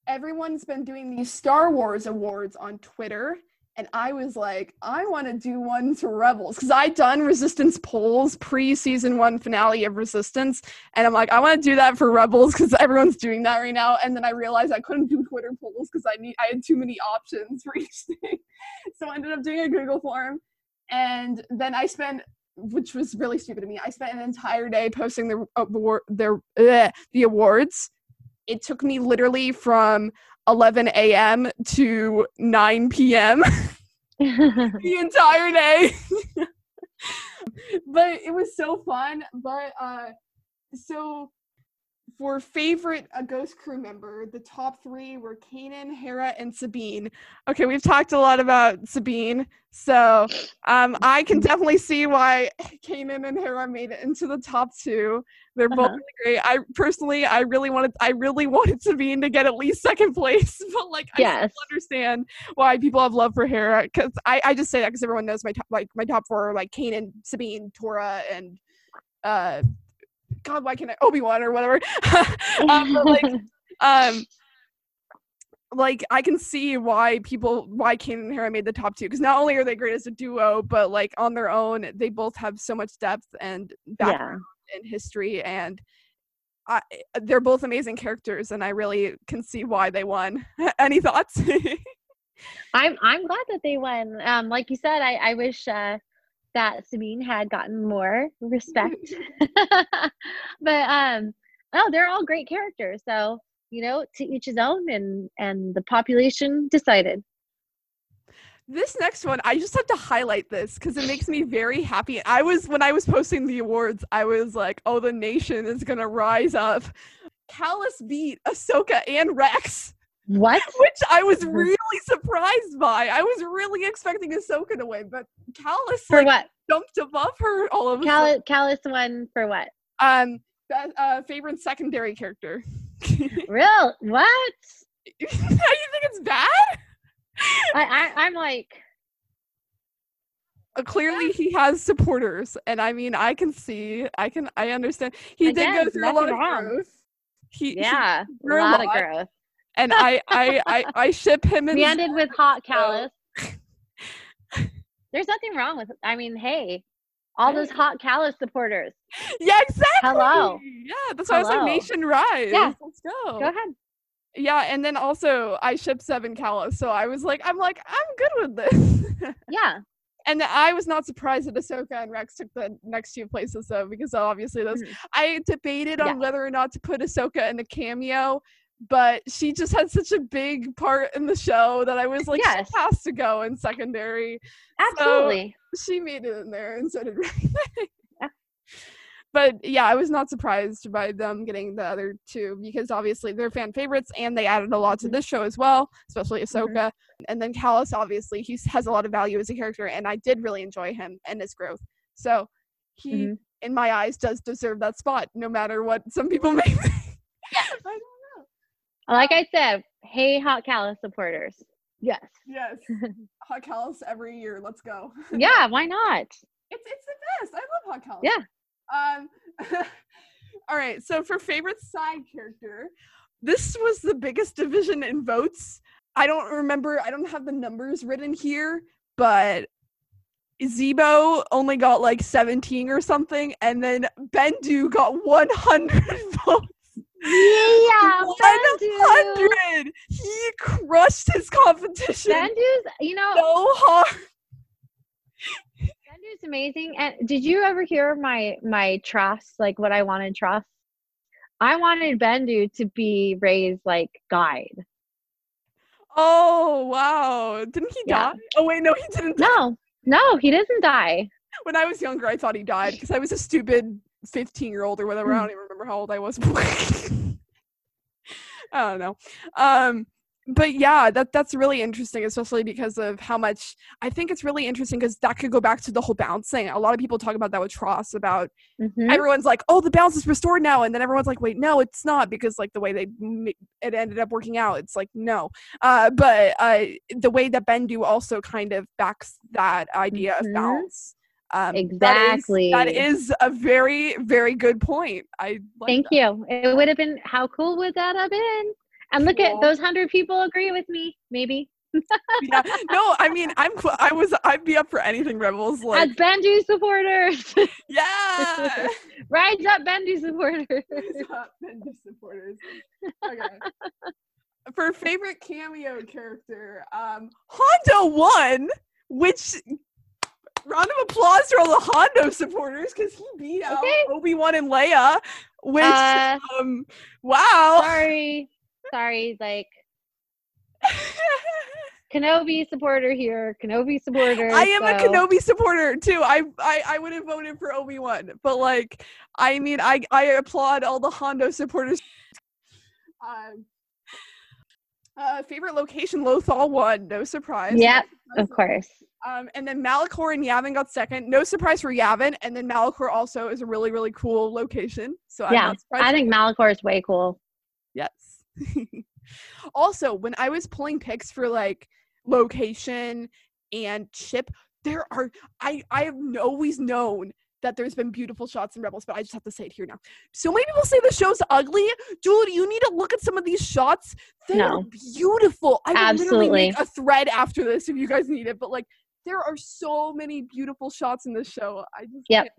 Speaker 1: Everyone's been doing these Star Wars awards on Twitter, and I was like, I want to do one to Rebels because I'd done Resistance polls pre season one finale of Resistance, and I'm like, I want to do that for Rebels because everyone's doing that right now. And then I realized I couldn't do Twitter polls because I need I had too many options for each thing, so I ended up doing a Google form, and then I spent. Which was really stupid of me. I spent an entire day posting the uh, award, their ugh, the awards. It took me literally from 11 a.m. to 9 p.m. the entire day. but it was so fun. But uh so for favorite uh, ghost crew member, the top three were Kanan, Hera, and Sabine. Okay, we've talked a lot about Sabine, so um, I can definitely see why Kanan and Hera made it into the top two. They're both
Speaker 2: Uh-huh.
Speaker 1: really great. I personally, I really wanted, I really wanted Sabine to get at least second place, but like, I still understand why people have love for Hera because I, I just say that because everyone knows my top like my top four are like Kanan, Sabine, Torra, and uh God, why can't I Obi Wan or whatever. um, but, like um like I can see why people why Kanan and Hera made the top two because not only are they great as a duo, but like on their own, they both have so much depth and background and history and I, they're both amazing characters and I really can see why they won. Any thoughts?
Speaker 2: I'm I'm glad that they won. Um, like you said, I I wish uh, that Sabine had gotten more respect. but um, oh, they're all great characters. So you know, to each his own, and and the population decided.
Speaker 1: This next one, I just have to highlight this because it makes me very happy. I was when I was posting the awards, I was like, "Oh, the nation is gonna rise up." Kallus beat Ahsoka and Rex,
Speaker 2: What?
Speaker 1: which I was really surprised by. I was really expecting Ahsoka to win, but Kallus
Speaker 2: For
Speaker 1: like,
Speaker 2: what?
Speaker 1: jumped above her all of a sudden.
Speaker 2: Kallus, Kallus won for what?
Speaker 1: Um, uh, favorite secondary character.
Speaker 2: Real? What?
Speaker 1: How do you think it's bad?
Speaker 2: I, I I'm like,
Speaker 1: Uh, clearly he has supporters and i mean i can see i can i understand he
Speaker 2: I
Speaker 1: did go through a lot
Speaker 2: nothing
Speaker 1: of growth he, he-
Speaker 2: yeah, a
Speaker 1: a
Speaker 2: lot of growth.
Speaker 1: and I, I i i ship him and
Speaker 2: We ended with hot Kallus. There's nothing wrong with. I mean, hey, all those hot Kallus supporters.
Speaker 1: yeah exactly
Speaker 2: Hello.
Speaker 1: yeah that's why i was like
Speaker 2: Hello.
Speaker 1: nation rise
Speaker 2: Yeah.
Speaker 1: let's go
Speaker 2: Go ahead.
Speaker 1: Yeah and then also i ship seven Kallus so i was like i'm like i'm good with this
Speaker 2: Yeah.
Speaker 1: and I was not surprised that Ahsoka and Rex took the next two places though, because obviously those
Speaker 2: Mhm.
Speaker 1: I debated on
Speaker 2: Yeah.
Speaker 1: whether or not to put Ahsoka in the cameo, but she just had such a big part in the show that I was like,
Speaker 2: Yes.
Speaker 1: she has to go in secondary.
Speaker 2: Absolutely.
Speaker 1: She made it in there, and so did Rex. But yeah, I was not surprised by them getting the other two because obviously they're fan favorites and they added a lot to
Speaker 2: Mhm.
Speaker 1: this show as well, especially
Speaker 2: Mm-hmm.
Speaker 1: Ahsoka. And then Kallus, obviously, he has a lot of value as a character, and I did really enjoy him and his growth. So he,
Speaker 2: Mhm.
Speaker 1: in my eyes, does deserve that spot, no matter what some people may think. I don't know.
Speaker 2: Like I said, hey, hot Kallus supporters. Yes.
Speaker 1: Yes, Hot Kallus every year. Let's go.
Speaker 2: Yeah. Why not?
Speaker 1: It's it's the best. I love Hot Kallus.
Speaker 2: Yeah.
Speaker 1: Um. all right. So for favorite side character, this was the biggest division in votes. I don't remember. I don't have the numbers written here, but Zebo only got like 17 or something, and then Bendu got 100 votes.
Speaker 2: Yeah. Bendu.
Speaker 1: 100. He crushed his competition
Speaker 2: Bendu's, you know,
Speaker 1: so hard.
Speaker 2: Bendu's amazing. And did you ever hear my my trust? Like what I wanted trust? I wanted Bendu to be Rey's like guide.
Speaker 1: Oh wow! Didn't he
Speaker 2: Yeah.
Speaker 1: die? Oh wait, no, he didn't. die.
Speaker 2: No, no, he doesn't die.
Speaker 1: When I was younger, I thought he died because I was a stupid fifteen-year-old or whatever. I
Speaker 2: Hmm.
Speaker 1: don't even remember how old I was. I don't know. Um, but yeah, that that's really interesting, especially because of how much I think it's really interesting because that could go back to the whole bounce thing. A lot of people talk about that with TROS about
Speaker 2: Mhm.
Speaker 1: everyone's like, "Oh, the bounce is restored now," and then everyone's like, "Wait, no, it's not," because like the way they it ended up working out, it's like no. Uh, but uh, the way that Bendu also kind of backs that idea
Speaker 2: Mhm.
Speaker 1: of bounce. Um,
Speaker 2: Exactly.
Speaker 1: That is, that is a very very good point. I like
Speaker 2: Thank
Speaker 1: that.
Speaker 2: you. It would have been how cool would that have been? And look
Speaker 1: Cool.
Speaker 2: at those hundred people agree with me. Maybe
Speaker 1: Yeah. No, I mean, I'm I was I'd be up for anything. Rebels like
Speaker 2: as Bendu supporters,
Speaker 1: yeah.
Speaker 2: rise up, Bendu supporters.
Speaker 1: Stop, Bendu supporters. Okay. For favorite cameo character, um, Hondo won, which round of applause for all the Hondo supporters because he beat out
Speaker 2: Okay.
Speaker 1: Obi Wan and Leia. Which,
Speaker 2: Uh,
Speaker 1: um, wow.
Speaker 2: sorry, sorry. Like Kenobi supporter here. Kenobi supporter.
Speaker 1: I am a Kenobi supporter too. I, I I would have voted for Obi Wan, but like, I mean, I I applaud all the Hondo supporters. Um, uh, favorite location, Lothal won. No surprise. no
Speaker 2: Yep,
Speaker 1: surprise
Speaker 2: Of course.
Speaker 1: Um, and then Malachor and Yavin got second. No surprise for Yavin. And then Malachor also is a really, really cool location. So I'm
Speaker 2: yeah,
Speaker 1: not surprised.
Speaker 2: I think Malachor is way cool.
Speaker 1: yes. also, when I was pulling picks for like location and chip, there are I I have always known that there's been beautiful shots in Rebels, but I just have to say it here now. So many people say the show's ugly. Dude, you need to look at some of these shots. They are
Speaker 2: No.
Speaker 1: beautiful. I will literally make a thread after this if you guys need it. But like there are so many beautiful shots in this show. I just
Speaker 2: Yep.
Speaker 1: can't-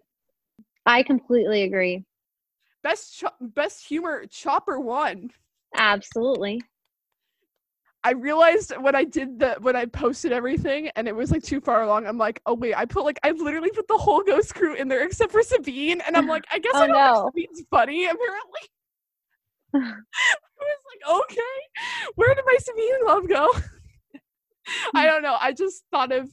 Speaker 2: I completely agree.
Speaker 1: best cho- best humor Chopper won.
Speaker 2: Absolutely.
Speaker 1: I realized when I did the when I posted everything and it was like too far along. I'm like, oh wait, I put like I literally put the whole Ghost crew in there except for Sabine, and I'm like, I guess
Speaker 2: Oh,
Speaker 1: I don't
Speaker 2: no.
Speaker 1: think Sabine's funny. Apparently, I was like, okay, where did my Sabine love go? I don't know. I just thought of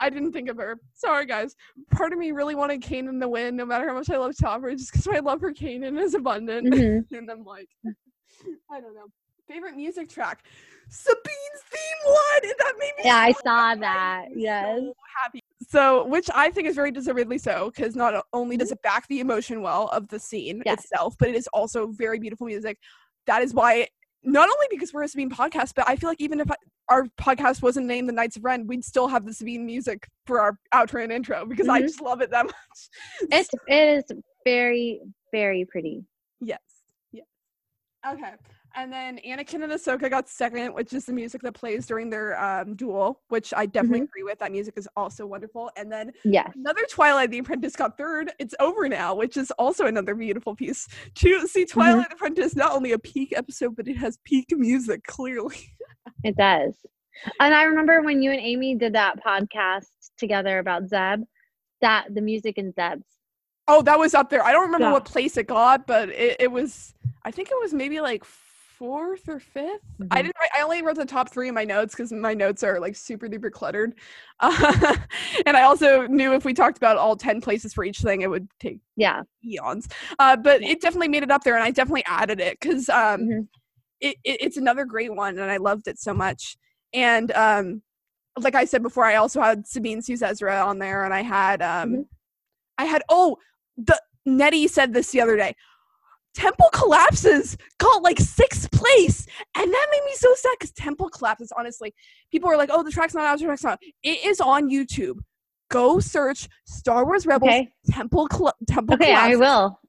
Speaker 1: I didn't think of her. Sorry guys. Part of me really wanted Kanan to win, no matter how much I love Chopper, just because I love for Kanan is abundant.
Speaker 2: Mhm.
Speaker 1: and I'm like, I don't know. Favorite music track. Sabine's theme one, and that made me
Speaker 2: Yeah, I saw
Speaker 1: happy.
Speaker 2: that. Yes.
Speaker 1: so happy. So, which I think is very deservedly so, because not only does it back the emotion well of the scene
Speaker 2: Mm-hmm. Yes.
Speaker 1: itself, but it is also very beautiful music. That is why, not only because we're a Sabine podcast, but I feel like even if I, our podcast wasn't named The Knights of Ren, we'd still have the Sabine music for our outro and intro because I
Speaker 2: Mhm.
Speaker 1: just love it that much.
Speaker 2: It's it is very very pretty.
Speaker 1: Okay. And then Anakin and Ahsoka got second, which is the music that plays during their um, duel, which I definitely agree with. That music is also wonderful. And then
Speaker 2: Yes.
Speaker 1: another Twilight the Apprentice got third. It's over now, which is also another beautiful piece. To see Twilight the Apprentice, not only a peak episode, but it has peak music clearly.
Speaker 2: It does. And I remember when you and Amy did that podcast together about Zeb, that the music in Zeb's.
Speaker 1: Oh, that was up there. I don't remember
Speaker 2: Yeah.
Speaker 1: what place it got, but it, it was. I think it was maybe like fourth or 5th I
Speaker 2: Mhm.
Speaker 1: didn't. I only wrote the top three in my notes because my notes are like super duper cluttered. Uh, and I also knew if we talked about all ten places for each thing, it would take
Speaker 2: Yeah.
Speaker 1: eons. Uh, but
Speaker 2: Yeah.
Speaker 1: it definitely made it up there, and I definitely added it because um,
Speaker 2: Mhm.
Speaker 1: it, it, it's another great one, and I loved it so much. And um, like I said before, I also had Sabine sees Ezra on there, and I had um,
Speaker 2: Mhm.
Speaker 1: I had oh the Nettie said this the other day. Temple collapses got like sixth place, and that made me so sad because Temple collapses. Honestly, people are like, "Oh, the track's not out. The track's not." It is on YouTube. Go search Star Wars Rebels
Speaker 2: Okay.
Speaker 1: Temple Colla- Temple
Speaker 2: Okay, I will.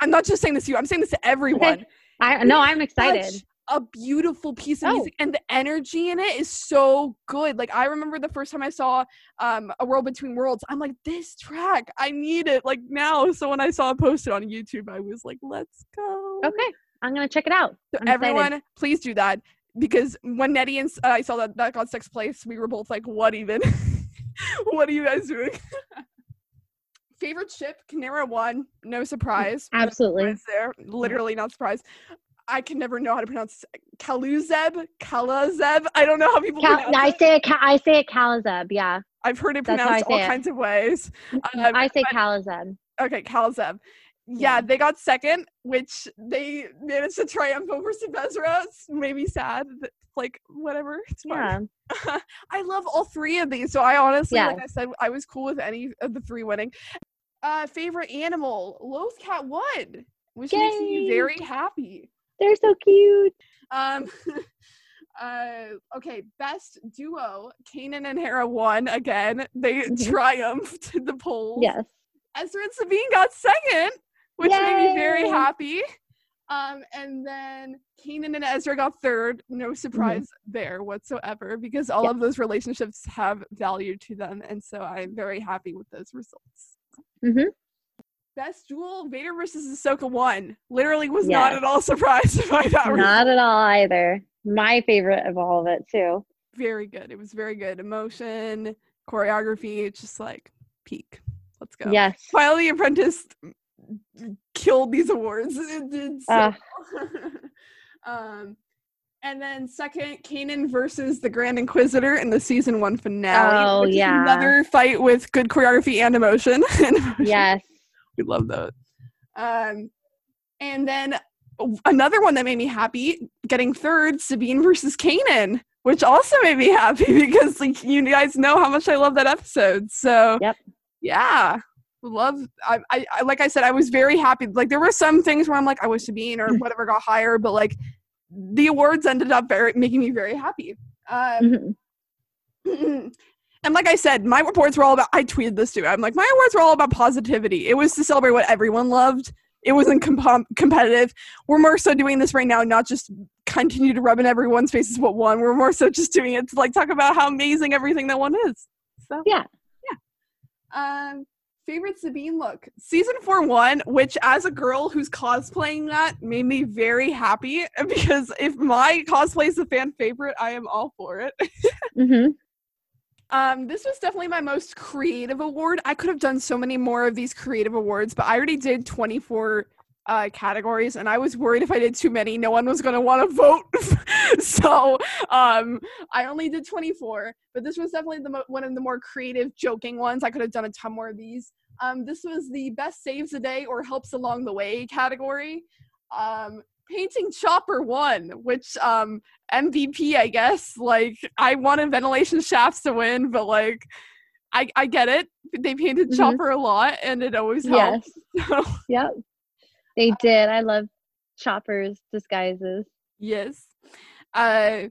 Speaker 1: I'm not just saying this to you. I'm saying this to everyone.
Speaker 2: I no, I'm excited.
Speaker 1: Such a beautiful piece of
Speaker 2: Oh.
Speaker 1: music, and the energy in it is so good. Like I remember the first time I saw um, a World Between Worlds, I'm like, this track, I need it like now. So when I saw it posted on YouTube, I was like, let's go.
Speaker 2: Okay. I'm gonna check it out.
Speaker 1: So
Speaker 2: I'm excited.
Speaker 1: everyone, please do that because when Nettie and uh, I saw that that got sixth place, we were both like, "What even? what are you guys doing?" Favorite ship, Kanera one, no surprise.
Speaker 2: Absolutely.
Speaker 1: there, literally not surprised. I can never know how to pronounce Kaluzeb, Kalazeb. I don't know how people
Speaker 2: Cal-
Speaker 1: pronounce
Speaker 2: I
Speaker 1: it.
Speaker 2: say it. I say it Calazeb. Yeah,
Speaker 1: I've heard it
Speaker 2: that's
Speaker 1: pronounced all
Speaker 2: it.
Speaker 1: kinds of ways. Um,
Speaker 2: I say
Speaker 1: but-
Speaker 2: Calazeb.
Speaker 1: Okay, Kalazeb. Yeah,
Speaker 2: Yeah.
Speaker 1: they got second, which they managed to triumph over Sebezra. It's made me sad. that- Like, whatever. It's fine.
Speaker 2: Yeah.
Speaker 1: I love all three of these. So I honestly, like I said, I was cool with any of the three winning. Uh, favorite animal, Loth Cat won, which makes me very happy.
Speaker 2: They're so cute.
Speaker 1: Um, uh, okay, best duo, Kanan and Hera won again. They
Speaker 2: Mhm.
Speaker 1: triumphed the polls.
Speaker 2: Yes.
Speaker 1: Ezra and Sabine got second, which made me very happy. Um, and then Kanan and Ezra got third. No surprise there whatsoever because all
Speaker 2: Yeah.
Speaker 1: of those relationships have value to them, and so I'm very happy with those results.
Speaker 2: Mhm.
Speaker 1: Best duel, Vader versus Ahsoka won. Literally was not at all surprised by that.
Speaker 2: Not at all either. My favorite of all of it too.
Speaker 1: Very good. It was very good. Emotion, choreography, it's just like peak. Let's go.
Speaker 2: Yes.
Speaker 1: The Apprentice killed these awards. It did so
Speaker 2: Ah.
Speaker 1: um, and then second, Kanan versus the Grand Inquisitor in the season one finale.
Speaker 2: Oh, yeah.
Speaker 1: another fight with good choreography and emotion. And emotion.
Speaker 2: Yes.
Speaker 1: We love that. Um, and then another one that made me happy, getting third, Sabine versus Kanan, which also made me happy because like you guys know how much I love that episode. So
Speaker 2: Yep.
Speaker 1: yeah, love. I, I, I like I said, I was very happy. Like there were some things where I'm like, I wish Sabine or whatever got higher, but like the awards ended up very making me very happy. Um,
Speaker 2: Mhm.
Speaker 1: and like I said, my awards were all about. I tweeted this too. I'm like, my awards were all about positivity. It was to celebrate what everyone loved. It wasn't comp- competitive. We're more so doing this right now, not just continue to rub in everyone's faces what won. We're more so just doing it to like talk about how amazing everything that one is. So
Speaker 2: Yeah.
Speaker 1: yeah. Um, favorite Sabine look season four one, which as a girl who's cosplaying that made me very happy because if my cosplay is a fan favorite, I am all for it.
Speaker 2: Mhm.
Speaker 1: Um, this was definitely my most creative award. I could have done so many more of these creative awards, but I already did 24 uh, categories, and I was worried if I did too many, no one was going to want to vote. so um, I only did 24, but this was definitely the mo- one of the more creative, joking ones. I could have done a ton more of these. Um, this was the best saves a day or helps along the way category. Um, painting chopper one which um, MVP, I guess. Like I wanted ventilation shafts to win, but like I, I get it. They painted
Speaker 2: Mhm.
Speaker 1: chopper a lot, and it always
Speaker 2: Yes.
Speaker 1: helps. So,
Speaker 2: Yep. They did. I love Chopper's disguises.
Speaker 1: yes. Uh,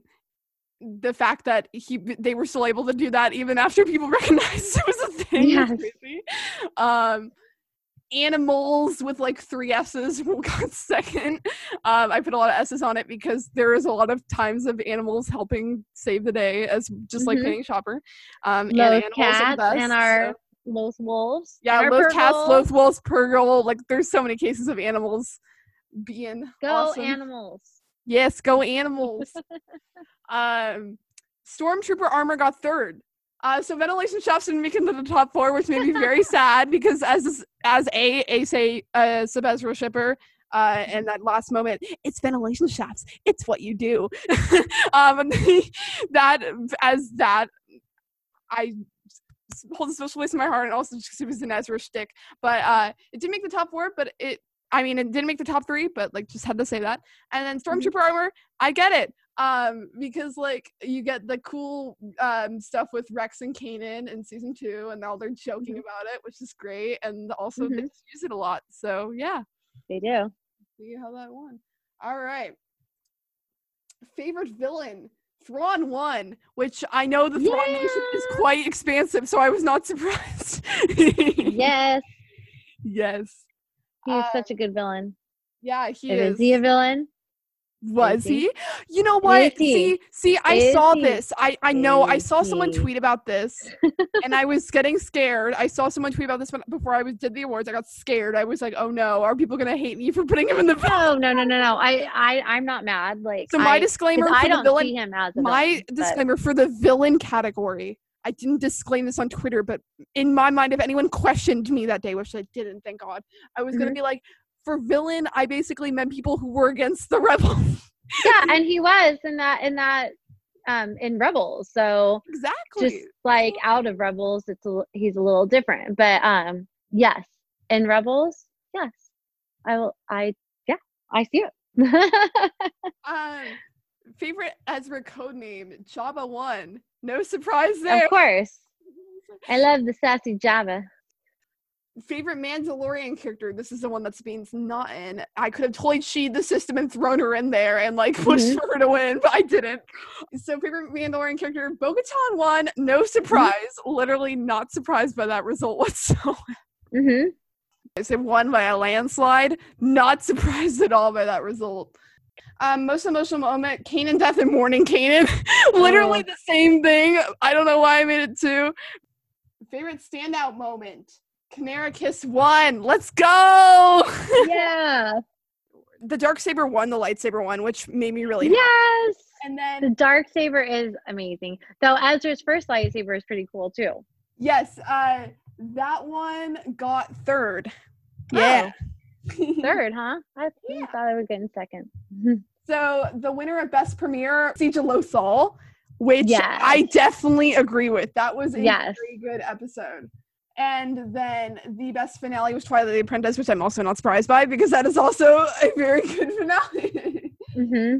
Speaker 1: the fact that he they were still able to do that even after people recognized it was a thing. was crazy. Um, animals with like three S's got second. Um, I put a lot of S's on it because there is a lot of times of animals helping save the day as just like
Speaker 2: Mhm.
Speaker 1: painting Chopper. Um, and animals
Speaker 2: cats
Speaker 1: best,
Speaker 2: and
Speaker 1: so-
Speaker 2: our Loth wolves.
Speaker 1: yeah, Loth cats, Loth wolves, purrgil. Like there's so many cases of animals being
Speaker 2: Go
Speaker 1: awesome.
Speaker 2: animals.
Speaker 1: Yes, go animals. um, Stormtrooper armor got third. Uh, so ventilation shafts didn't make it into the top four, which made me very sad because as as a a say uh, sub shipper, uh, and that last moment, it's ventilation shafts. It's what you do. um, that as that, I hold a special place in my heart, and also just because it was an Ezra shtick. But uh, it didn't make the top four, but it. I mean, it didn't make the top three, but like, just had to say that. And then Stormtrooper armor, I get it, um, because like you get the cool um stuff with Rex and Kanan in season two, and all they're joking
Speaker 2: Mhm.
Speaker 1: about it, which is great, and also they
Speaker 2: Mhm.
Speaker 1: just use it a lot. So yeah,
Speaker 2: They do.
Speaker 1: see how that won. All right. Favorite villain. Thrawn won, which I know the Thrawn Nation is quite expansive, so I was not surprised.
Speaker 2: Yes.
Speaker 1: yes.
Speaker 2: He's is
Speaker 1: Uh,
Speaker 2: such a good villain.
Speaker 1: Yeah, he
Speaker 2: Is
Speaker 1: is.
Speaker 2: he a villain?
Speaker 1: Was
Speaker 2: he?
Speaker 1: he? You know what? See, see, I
Speaker 2: Is
Speaker 1: saw
Speaker 2: he?
Speaker 1: this. I I know. I
Speaker 2: Is
Speaker 1: saw someone
Speaker 2: he?
Speaker 1: tweet about this, and I was getting scared. I saw someone tweet about this before I was did the awards. I got scared. I was like, oh no, are people gonna hate me for putting him in the?
Speaker 2: No, no, no, no, no. I, I, I'm not mad. Like,
Speaker 1: So my
Speaker 2: I,
Speaker 1: disclaimer for
Speaker 2: I
Speaker 1: the villain.
Speaker 2: see him as a
Speaker 1: my
Speaker 2: villain, but-
Speaker 1: disclaimer for the villain category. I didn't disclaim this on Twitter, but in my mind, if anyone questioned me that day, which I didn't, thank God, I was gonna
Speaker 2: Mhm.
Speaker 1: be like, for villain, I basically meant people who were against the rebels.
Speaker 2: yeah, and he was in that, in that, um, in Rebels. So
Speaker 1: exactly.
Speaker 2: just like out of Rebels, it's a, he's a little different. But um, yes, in Rebels, yes, I will. I yeah, I see it.
Speaker 1: Um, favorite Ezra code name Jabba One. No surprise there.
Speaker 2: of course, I love the sassy Jabba.
Speaker 1: Favorite Mandalorian character. This is the one that Sabine's not in. I could have totally cheated the system and thrown her in there and like pushed
Speaker 2: Mhm.
Speaker 1: her to win, but I didn't. So favorite Mandalorian character, Bo-Katan won. No surprise. Literally not surprised by that result whatsoever.
Speaker 2: hmm
Speaker 1: I said won by a landslide. Not surprised at all by that result. Um, most emotional moment, Kanan death and mourning Kanan. Literally
Speaker 2: Oh.
Speaker 1: the same thing. I don't know why I made it two. Favorite standout moment. Kanera Kiss won. Let's go.
Speaker 2: Yeah.
Speaker 1: the dark saber won, the lightsaber one, which made me really happy.
Speaker 2: yes.
Speaker 1: And then The
Speaker 2: dark saber is amazing. Though Ezra's first lightsaber is pretty cool too.
Speaker 1: yes, uh that one got third.
Speaker 2: Oh.
Speaker 1: Yeah.
Speaker 2: Third, huh? I
Speaker 1: Yeah.
Speaker 2: thought I was getting second.
Speaker 1: So the winner of Best Premiere, Siege of Lothal, which
Speaker 2: Yes.
Speaker 1: I definitely agree with. That was a
Speaker 2: Yes.
Speaker 1: very good episode. And then the best finale was Twilight the Apprentice, which I'm also not surprised by because that is also a very good finale.
Speaker 2: hmm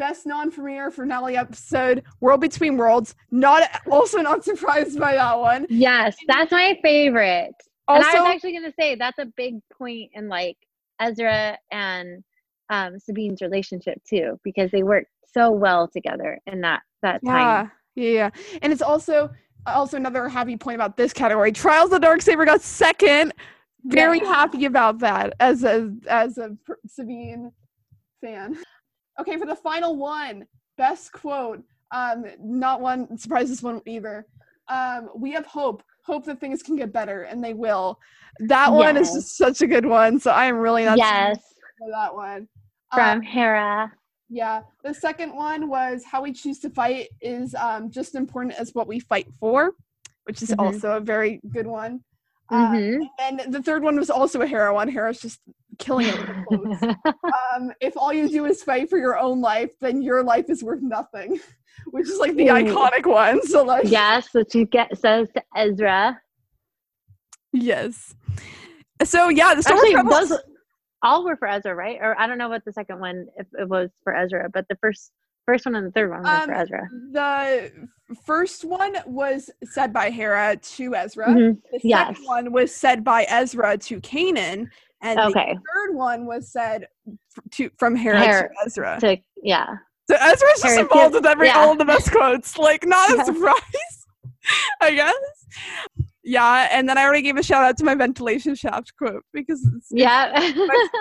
Speaker 1: best non-premiere finale episode, World Between Worlds. Not also not surprised by that one.
Speaker 2: Yes, that's my favorite. and I was actually gonna say that's a big point in like Ezra and um, Sabine's relationship too, because they work so well together in that that
Speaker 1: yeah,
Speaker 2: time.
Speaker 1: yeah, yeah, and it's also also another happy point about this category. Trials of the Dark Saber got second. Very
Speaker 2: Yeah.
Speaker 1: happy about that as a as a Sabine fan. Okay, for the final one, best quote. Um, not one surprises one either. Um, we have hope. Hope that things can get better, and they will. That one is just such a good one. So I am really not
Speaker 2: Yes,
Speaker 1: for that one.
Speaker 2: From Hera.
Speaker 1: Yeah. The second one was how we choose to fight is um, just important as what we fight for, which is
Speaker 2: Mhm.
Speaker 1: also a very good one. Uh,
Speaker 2: hmm
Speaker 1: and the third one was also a Hera one. Hera's just killing it. with quotes. um, if all you do is fight for your own life, then your life is worth nothing, which is like the
Speaker 2: Ooh.
Speaker 1: iconic one. So like,
Speaker 2: yes, what you get says to Ezra.
Speaker 1: yes. So yeah, the Wars
Speaker 2: Actually, those all were for Ezra, right? Or I don't know what the second one if it was for Ezra, but the first first one and the third one was for
Speaker 1: Um,
Speaker 2: Ezra.
Speaker 1: the first one was said by Hera to Ezra.
Speaker 2: Mhm.
Speaker 1: The
Speaker 2: yes.
Speaker 1: second one was said by Ezra to Kanan, and
Speaker 2: Okay.
Speaker 1: the third one was said to from Hera
Speaker 2: Hera
Speaker 1: to Ezra.
Speaker 2: To yeah.
Speaker 1: So Ezra's just involved with every
Speaker 2: yeah.
Speaker 1: all of the best quotes. Like not a surprise, I guess. Yeah, and then I already gave a shout out to my ventilation shaft quote because it's
Speaker 2: Yeah.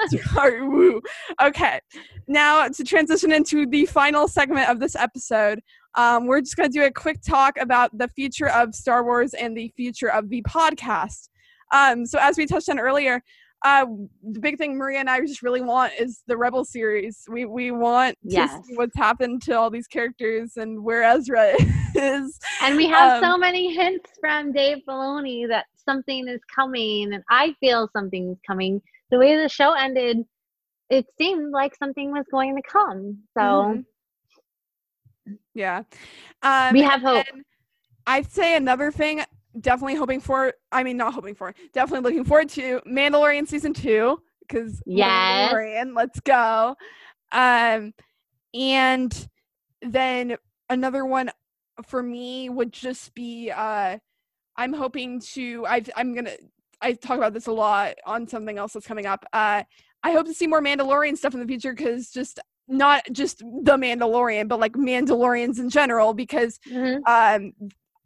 Speaker 1: Sorry, woo. Okay, now to transition into the final segment of this episode, um, we're just going to do a quick talk about the future of Star Wars and the future of the podcast. Um, so, as we touched on earlier, uh, the big thing Maria and I just really want is the Rebel series. We we want to see what's happened to all these characters and where Ezra is.
Speaker 2: and we have
Speaker 1: Um,
Speaker 2: so many hints from Dave Filoni that something is coming, and I feel something's coming. The way the show ended, it seemed like something was going to come. So
Speaker 1: Mhm. Yeah. Um,
Speaker 2: we have hope.
Speaker 1: I'd say another thing, definitely hoping for, I mean, not hoping for, definitely looking forward to Mandalorian season two, because
Speaker 2: Yes.
Speaker 1: Mandalorian, let's go. Um, and then another one for me would just be, uh, I'm hoping to, I've, I'm gonna, I talk about this a lot on something else that's coming up. Uh, I hope to see more Mandalorian stuff in the future because just not just the Mandalorian, but like Mandalorians in general, because
Speaker 2: Mhm.
Speaker 1: um,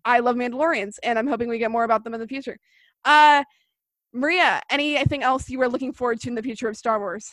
Speaker 1: I love Mandalorians, and I'm hoping we get more about them in the future. Uh, Maria, anything else you were looking forward to in the future of Star Wars?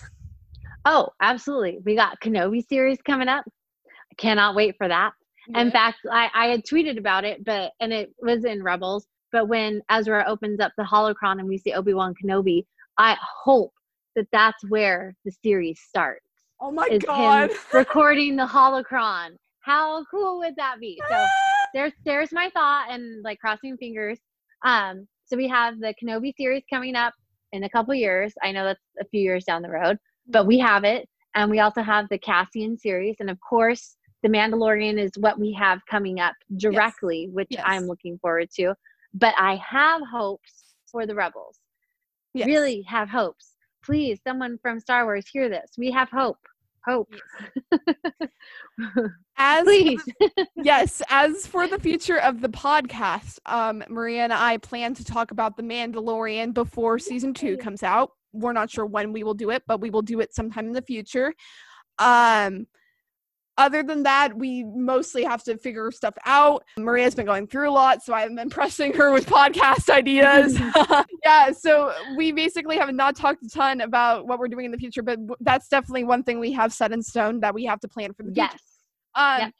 Speaker 2: Oh, absolutely. We got Kenobi series coming up. I cannot wait for that. In fact, I, I had tweeted about it, but and it was in Rebels. But when Ezra opens up the holocron and we see Obi Wan Kenobi, I hope that that's where the series starts.
Speaker 1: oh my
Speaker 2: is
Speaker 1: god!
Speaker 2: him recording the holocron. How cool would that be? So there's there's my thought and like crossing fingers. Um, so we have the Kenobi series coming up in a couple years. I know that's a few years down the road, but we have it, and we also have the Cassian series, and of course, the Mandalorian is what we have coming up directly, which
Speaker 1: Yes.
Speaker 2: I'm looking forward to. But I have hopes for the Rebels.
Speaker 1: Yes.
Speaker 2: Really have hopes. Please, someone from Star Wars, hear this. We have hope. Hope.
Speaker 1: As
Speaker 2: Please.
Speaker 1: yes, as for the future of the podcast, um, Maria and I plan to talk about The Mandalorian before season two comes out. We're not sure when we will do it, but we will do it sometime in the future. Um, other than that, we mostly have to figure stuff out. Maria's been going through a lot, so I've been pressing her with podcast ideas. yeah, so we basically have not talked a ton about what we're doing in the future, but that's definitely one thing we have set in stone that we have to plan for the future.
Speaker 2: yes.
Speaker 1: Um,
Speaker 2: Yep.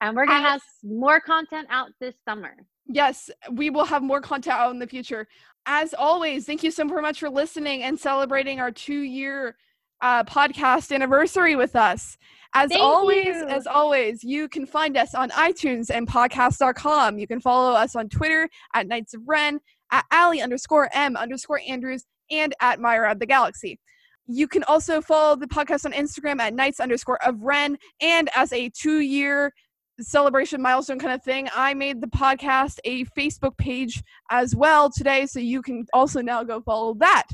Speaker 2: And we're going to have more content out this summer.
Speaker 1: Yes, we will have more content out in the future. As always, thank you so much for listening and celebrating our two year uh, podcast anniversary with us. As
Speaker 2: Thank
Speaker 1: always,
Speaker 2: you.
Speaker 1: as always, you can find us on iTunes and podcast.com. You can follow us on Twitter at Knights of Ren, at Allie underscore M underscore Andrews, and at Myra of the Galaxy. You can also follow the podcast on Instagram at Knights underscore of Ren. And as a two year celebration milestone kind of thing, I made the podcast a Facebook page as well today. So you can also now go follow that.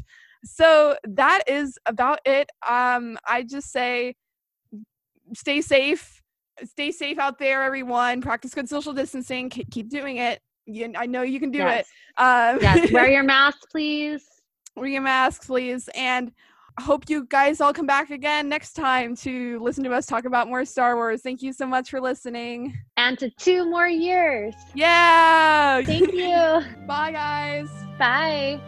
Speaker 1: So that is about it. Um, I just say stay safe. Stay safe out there, everyone. Practice good social distancing. Keep, keep doing it. You, I know you can do
Speaker 2: yes.
Speaker 1: it. Um,
Speaker 2: yes. Wear your mask, please.
Speaker 1: wear your masks, please. And I hope you guys all come back again next time to listen to us talk about more Star Wars. Thank you so much for listening.
Speaker 2: And to two more years.
Speaker 1: Yeah.
Speaker 2: Thank you.
Speaker 1: Bye, guys.
Speaker 2: Bye.